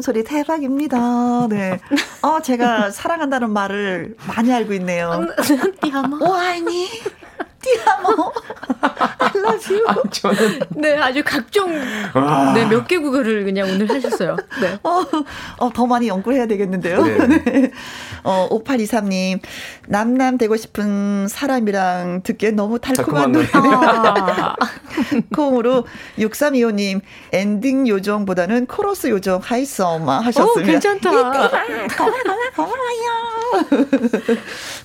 속삭이는 소리 대박입니다. 네. 어, 제가 사랑한다는 말을 많이 알고 있네요. 띠하모. 오아니 띠하모. You. 아, 저는. 네, 아주 각종, 네, 몇 개 국어를 그냥 오늘 하셨어요. 네. 어, 어, 더 많이 연구해야 되겠는데요. 네. 네. 어, 5823님, 남남 되고 싶은 사람이랑 듣기에 너무 달콤한 노래. 아. 콩으로 6325님, 엔딩 요정보다는 코러스 요정 하이썸마 하셨습니다. 오, 괜찮다. 고마워요.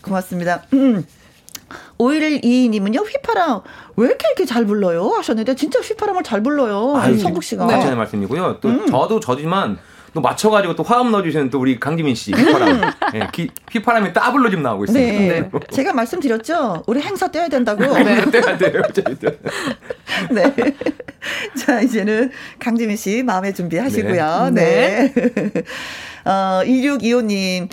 고맙습니다. 음. 5122님은요, 휘파람, 왜 이렇게 이렇게 잘 불러요? 하셨는데, 진짜 휘파람을 잘 불러요. 아유, 성국 씨가. 괜찮은 말씀이고요. 또 음. 저도 저지만, 또 맞춰가지고 또 화음 넣어주시는 또 우리 강지민 씨 휘파람 네, 기, 휘파람이 따블로 지금 나오고 있습니다. 네. 네. 제가 말씀드렸죠. 우리 행사 떼야 된다고. 네. 떼야 돼요. 네. 자 이제는 강지민 씨 마음의 준비하시고요. 네. 네. 어 2625님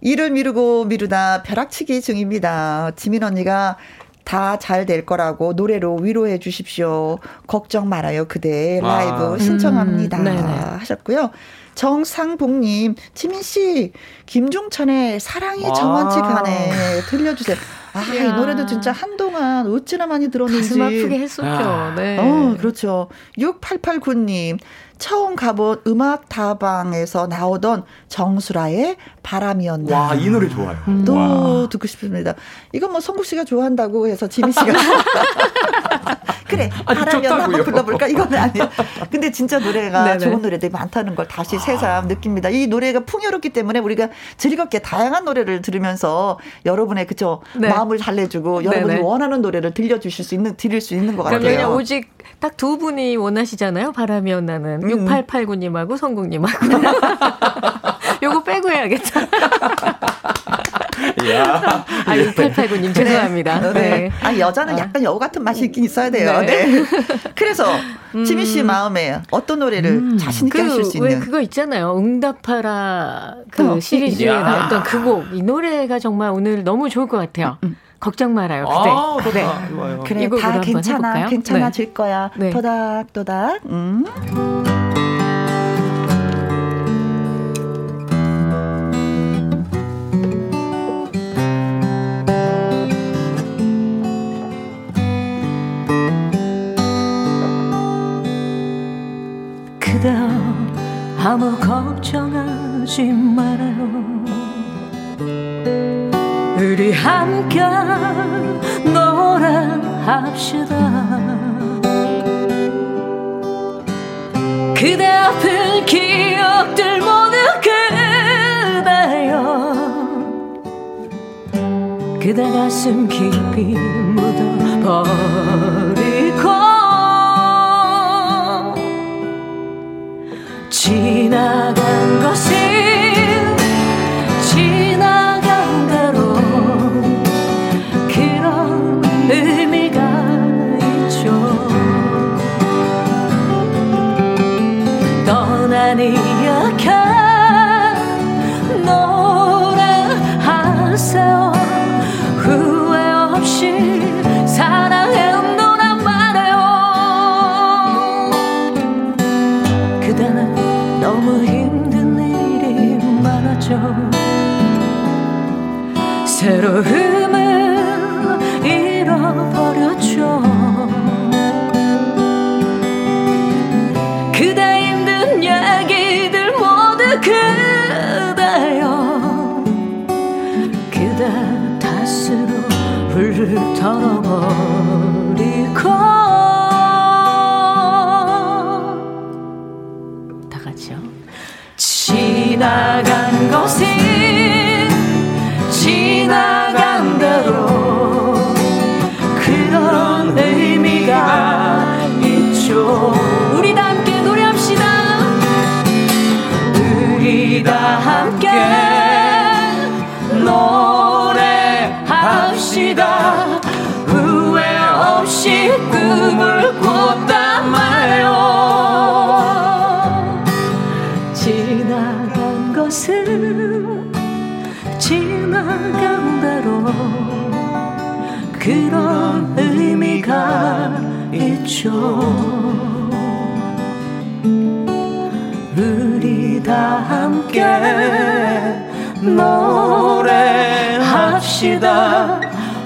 일을 미루고 미루다 벼락치기 중입니다. 지민 언니가 다 잘 될 거라고 노래로 위로해 주십시오. 걱정 말아요 그대 라이브 아. 신청합니다 음, 하셨고요. 정상복님, 지민씨, 김종찬의 사랑이 정원치 가네. 들려주세요. 아, 이 노래도 진짜 한동안 어찌나 많이 들었는지. 가슴 아프게 했었죠. 아. 네. 어, 그렇죠. 6889님, 처음 가본 음악 다방에서 나오던 정수라의 바람이었나. 와, 이 노래 좋아요. 음. 또 와. 듣고 싶습니다. 이건 뭐 성국 씨가 좋아한다고 해서 지민 씨가 그래 바라면 한번 불러볼까 이거는 아니에요. 근데 진짜 노래가 네네. 좋은 노래들이 많다는 걸 다시 새삼 느낍니다. 이 노래가 풍요롭기 때문에 우리가 즐겁게 다양한 노래를 들으면서 여러분의 그죠 네. 마음을 달래주고 여러분이. 원하는 노래를 들려주실 수 있는 드릴 수 있는 것 같아요. 그냥 오직 딱 두 분이 원하시잖아요. 바람이 온나는 음. 6889님하고 성국님하고. 요거 빼고 해야겠다. 야. 아, 6889님 죄송합니다. 네. 네. 아, 여자는 아. 약간 여우 같은 맛이 있긴 있어야 돼요. 네. 네. 그래서 음. 지민 씨 마음에 어떤 노래를 음. 자신 있게 그, 하실 수 있는? 왜 그거 있잖아요. 응답하라 그 어. 시리즈에 야. 나왔던 그 곡. 이 노래가 정말 오늘 너무 좋을 것 같아요. 음. 걱정 말아요. 그대. 아, 네. 좋아요. 그래 다 괜찮아. 괜찮아질 네. 거야. 네. 도닥도닥. 음. 아무 걱정하지 말아요. 우리 함께 노래합시다. 그대 아픈 기억들 모두 그대요 그대 가슴 깊이 묻어버리 지나간 것은 새로움 있죠 우리 다 함께 노래합시다.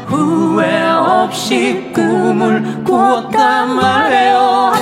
후회 없이 꿈을 꾸었단 할게요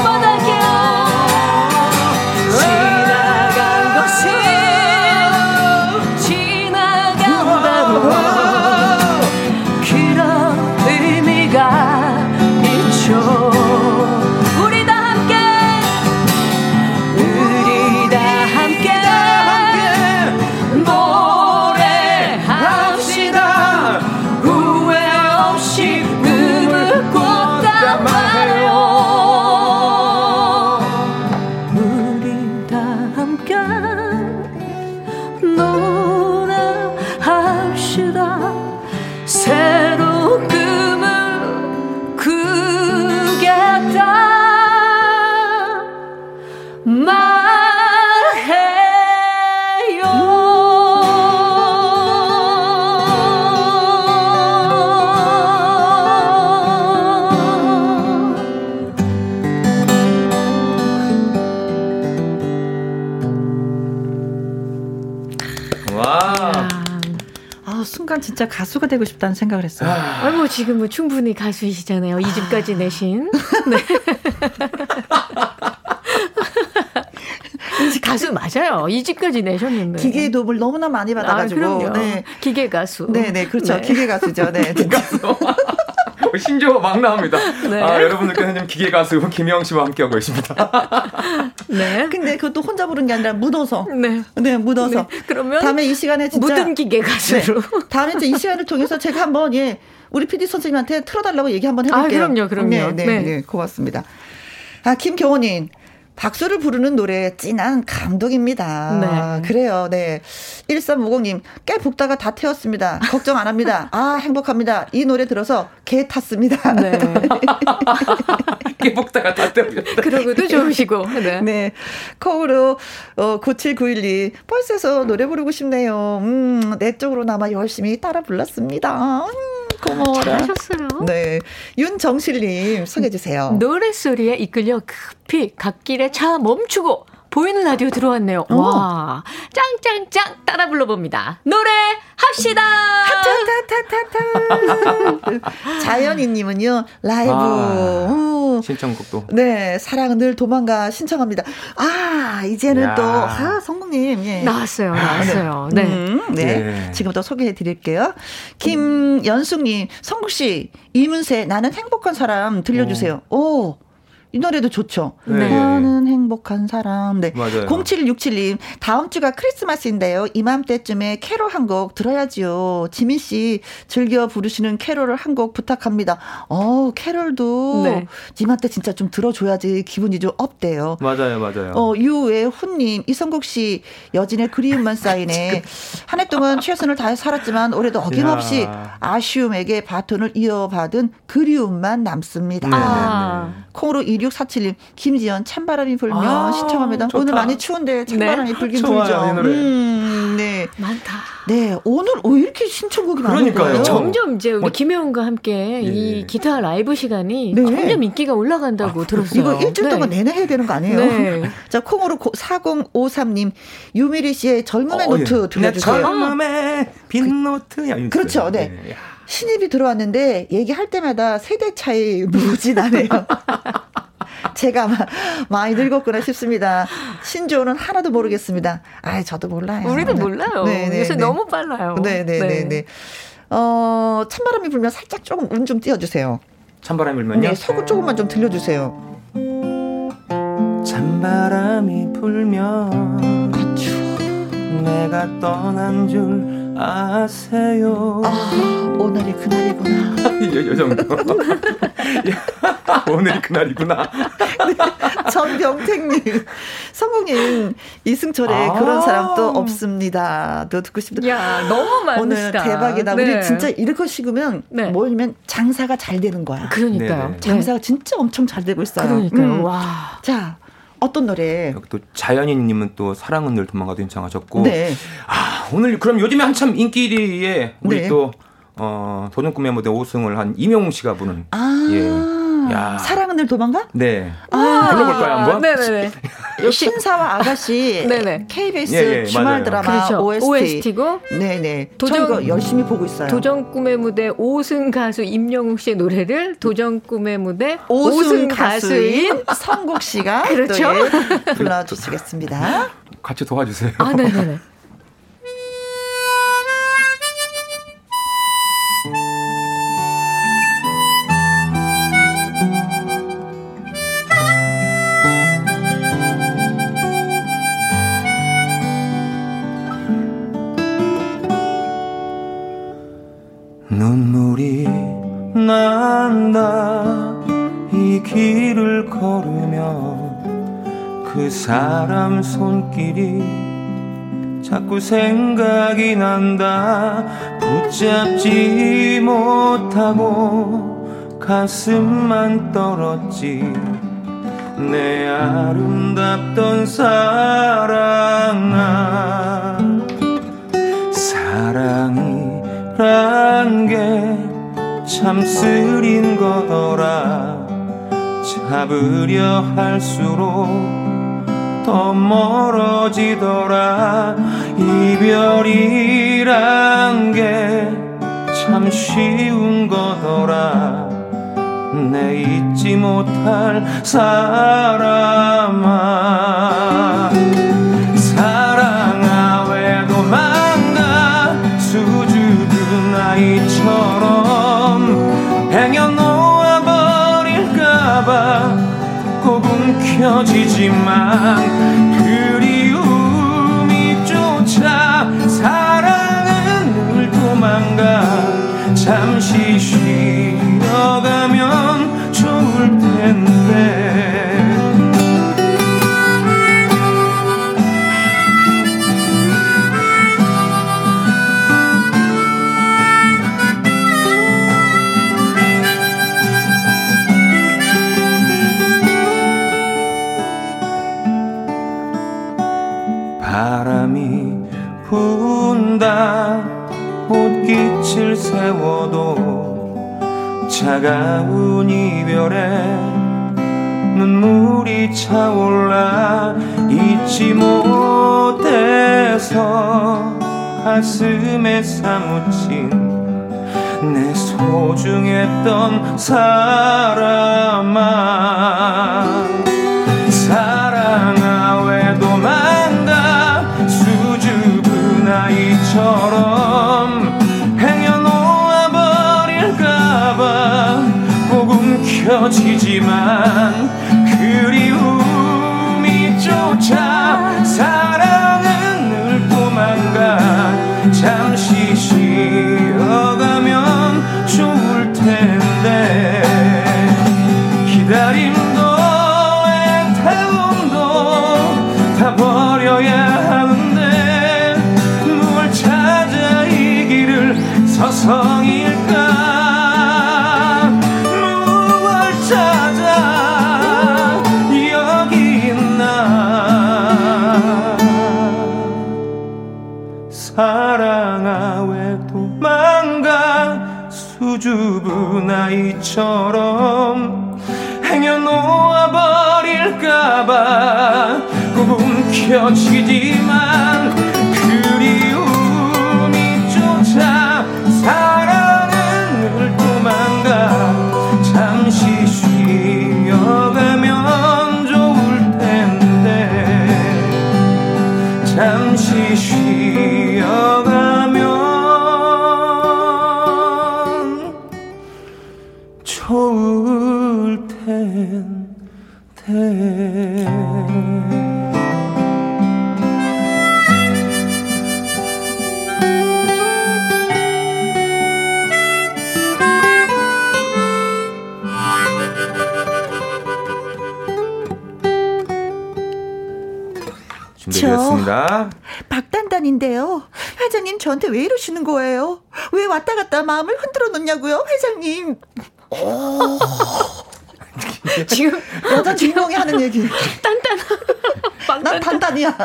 진짜 가수가 되고 싶다는 생각을 했어요. 아, 뭐 지금 뭐 충분히 가수이시잖아요. 2집까지 내신. 네. 가수 맞아요. 2집까지 내셨는데. 기계의 도움을 너무나 많이 받아가지고. 아, 네. 기계 가수. 네네, 그렇죠. 네. 기계 가수죠. 네. 가수. 신조어 막 나옵니다. 네. 아, 여러분들께는 지금 기계 가수 김영 씨와 함께하고 있습니다. 네. 근데 그것도 혼자 부른 게 아니라 묻어서. 네. 네, 묻어서. 네. 그러면 다음에 이 시간에 진짜 묻은 기계 가수로. 네. 다음에 이제 이 시간을 통해서 제가 한번 예 우리 PD 선생님한테 틀어달라고 얘기 한번 해볼게요. 아, 그럼요, 그럼요. 네, 네, 네. 네 고맙습니다. 아, 김경호님. 박수를 부르는 노래 찐한 감동입니다. 네. 그래요. 네. 1350님, 깨 붓다가 다 태웠습니다. 걱정 안 합니다. 아, 행복합니다. 이 노래 들어서 개 탔습니다. 네. 깨 붓다가 다 태우셨다. 그러고도 좋으시고. 네. 네. 거울로, 어, 97912, 벌써서 노래 부르고 싶네요. 음, 내 쪽으로나마 열심히 따라 불렀습니다. 음. 고마워라. 잘하셨어요. 네. 윤정실님 소개해주세요. 노래소리에 이끌려 급히 갓길에 차 멈추고 보이는 라디오 들어왔네요. 어. 와, 짱짱짱 따라 불러봅니다. 노래 합시다. 하타타타타타. 자연이님은요 라이브 아, 신청곡도. 네, 사랑은 늘 도망가 신청합니다. 아 이제는 야. 또 아, 성국님 예. 나왔어요, 나왔어요. 네, 네. 음, 네. 네. 지금부터 소개해 드릴게요. 김연숙님, 성국 씨 이문세 나는 행복한 사람 들려주세요. 오. 오. 이 노래도 좋죠. 네. 나는 행복한 사람. 네. 맞아요. 0767님, 다음 주가 크리스마스인데요. 이맘때쯤에 캐롤 한 곡 들어야지요. 지민 씨 즐겨 부르시는 캐롤을 한 곡 부탁합니다. 어, 캐롤도 네. 이맘때 진짜 좀 들어줘야지 기분이 좀 업돼요. 맞아요, 맞아요. 어, 유외훈님, 이성국 씨 여진의 그리움만 쌓이네. 한 해 동안 최선을 다해 살았지만 올해도 어김없이 야. 아쉬움에게 바톤을 이어받은 그리움만 남습니다. 아. 콩으로 2647님, 김지연, 찬바람이 불면 아, 신청합니다. 좋다. 오늘 많이 추운데 찬바람이 네. 불긴 불죠. 음, 네. 많다. 네, 오늘 왜 이렇게 신청곡이 많을까요? 점점 이제 우리 뭐, 김혜원과 함께 네. 이 기타 라이브 시간이 네. 점점 인기가 올라간다고 아, 들었어요. 이거 일주일 동안 네. 내내 해야 되는 거 아니에요? 네. 자, 콩으로 4053님, 유미리 씨의 젊음의 어, 노트 예. 들려주세요. 젊음의 빈 노트야. 그렇죠, 네. 네. 신입이 들어왔는데 얘기할 때마다 세대 차이 무지 나네요. 제가 많이 늙었구나 싶습니다. 신조어는 하나도 모르겠습니다. 아, 저도 몰라요. 우리도 몰라요. 네네, 네, 요새 네. 너무 빨라요. 네네네. 네, 네. 네. 어, 찬바람이 불면 살짝 조금 운 좀 띄워 주세요. 찬바람이 불면요? 네, 서구 조금만 좀 들려 주세요. 찬바람이 불면 아추. 내가 떠난 줄 아세요. 아, 오늘이 그날이구나. 요, 요 정도. 오늘이 그날이구나. 네, 전병택님, 성공님, 이승철의 아~ 그런 사람 도 없습니다. 또 듣고 싶다. 야, 너무 많으시다. 오늘 대박이다. 네. 우리 진짜 이렇게 식으면 네. 뭐냐면 장사가 잘 되는 거야. 그러니까요. 네. 장사가 진짜 엄청 잘 되고 있어요. 그러니까요. 음. 와. 자, 어떤 노래? 또 자연인님은 또 사랑은 늘 도망가도 신청하셨고. 네. 아 오늘 그럼 요즘에 한참 인기리에 우리 네. 또 어, 도전 꿈의 무대 5승을 한 이명웅 씨가 부른. 아. 예. 야. 사랑은 늘 도망가? 네. 아, 불러볼까요 한번? 네네네. 신사와 아가씨. 네네. KBS 예, 예, 주말 맞아요. 드라마 그렇죠. OST. OST고. 네네. 도전 이거 열심히 보고 있어요. 도전 꿈의 무대 5승 가수 임영웅 씨의 노래를 도전 꿈의 무대 5승, 5승 가수인 성국 씨가 그렇죠. 예, 불러주시겠습니다. 같이 도와주세요. 아, 네네네. 사람 손길이 자꾸 생각이 난다. 붙잡지 못하고 가슴만 떨었지. 내 아름답던 사랑아 사랑이 란 게 참 쓰린 거더라. 잡으려 할수록 더 멀어지더라. 이별이란 게 참 쉬운 거더라. 내 잊지 못할 사람아 켜쥐지만 그리움이 쫓아 사랑은 늘 도망가. 잠시 쉬어가면 좋을 텐데 차가운 이별에 눈물이 차올라 잊지 못해서 가슴에 사무친 내 소중했던 사람아 켜지지만 그리움이 쫓아 사랑은 늘 도망가. 잠시 쉬어가면 좋을 텐데 기다림도 애태움도 다 버려야 아이처럼 행여 놓아버릴까봐 꼭 움켜쥐지만 회장님 저한테 왜 이러시는 거예요? 왜 왔다 갔다 마음을 흔들어 놓냐고요, 회장님. 지금 여자 주인공이 하는 얘기. 단단. 난 단단이야.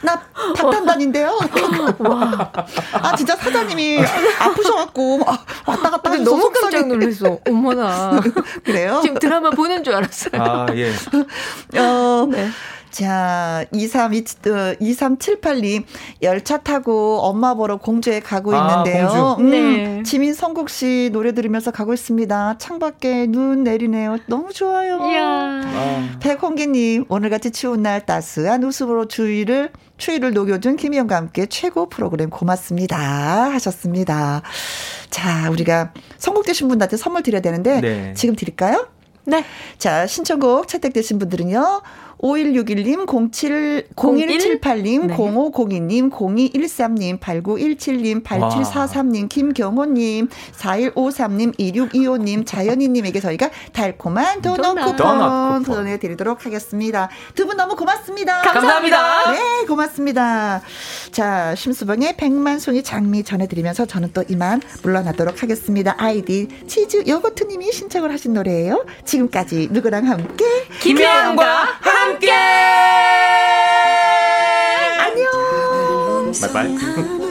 나 박단단인데요. 와. 아 진짜 사장님이 아프셔갖고 왔다 갔다 하면서 너무 깜짝 놀랐어. 어머나. 그래요? 지금 드라마 보는 줄 알았어요. 아 예. 어, 네. 자, 23, 2378님, 열차 타고 엄마 보러 공주에 가고 아, 있는데요. 공주. 음, 네. 지민 성국 씨 노래 들으면서 가고 있습니다. 창밖에 눈 내리네요. 너무 좋아요. 이야. 아. 백홍기님, 오늘같이 추운 날 따스한 웃음으로 주위를, 추위를 녹여준 김희영과 함께 최고 프로그램 고맙습니다. 하셨습니다. 자, 우리가 선곡되신 분들한테 선물 드려야 되는데, 네. 지금 드릴까요? 네. 자, 신청곡 채택되신 분들은요. 5161님, 07, 0178님, 네. 0502님, 0213님, 8917님, 8743님, 김경호님, 4153님, 2625님, 자연이님에게 저희가 달콤한 도넛 쿠폰 보내드리도록 하겠습니다. 두 분 너무 고맙습니다. 감사합니다. 네, 고맙습니다. 자, 심수봉의 백만송이 장미 전해드리면서 저는 또 이만 물러나도록 하겠습니다. 아이디 치즈 요거트님이 신청을 하신 노래예요. 지금까지 누구랑 함께? 김혜영과 함께! 함께! 안녕! 바이바이.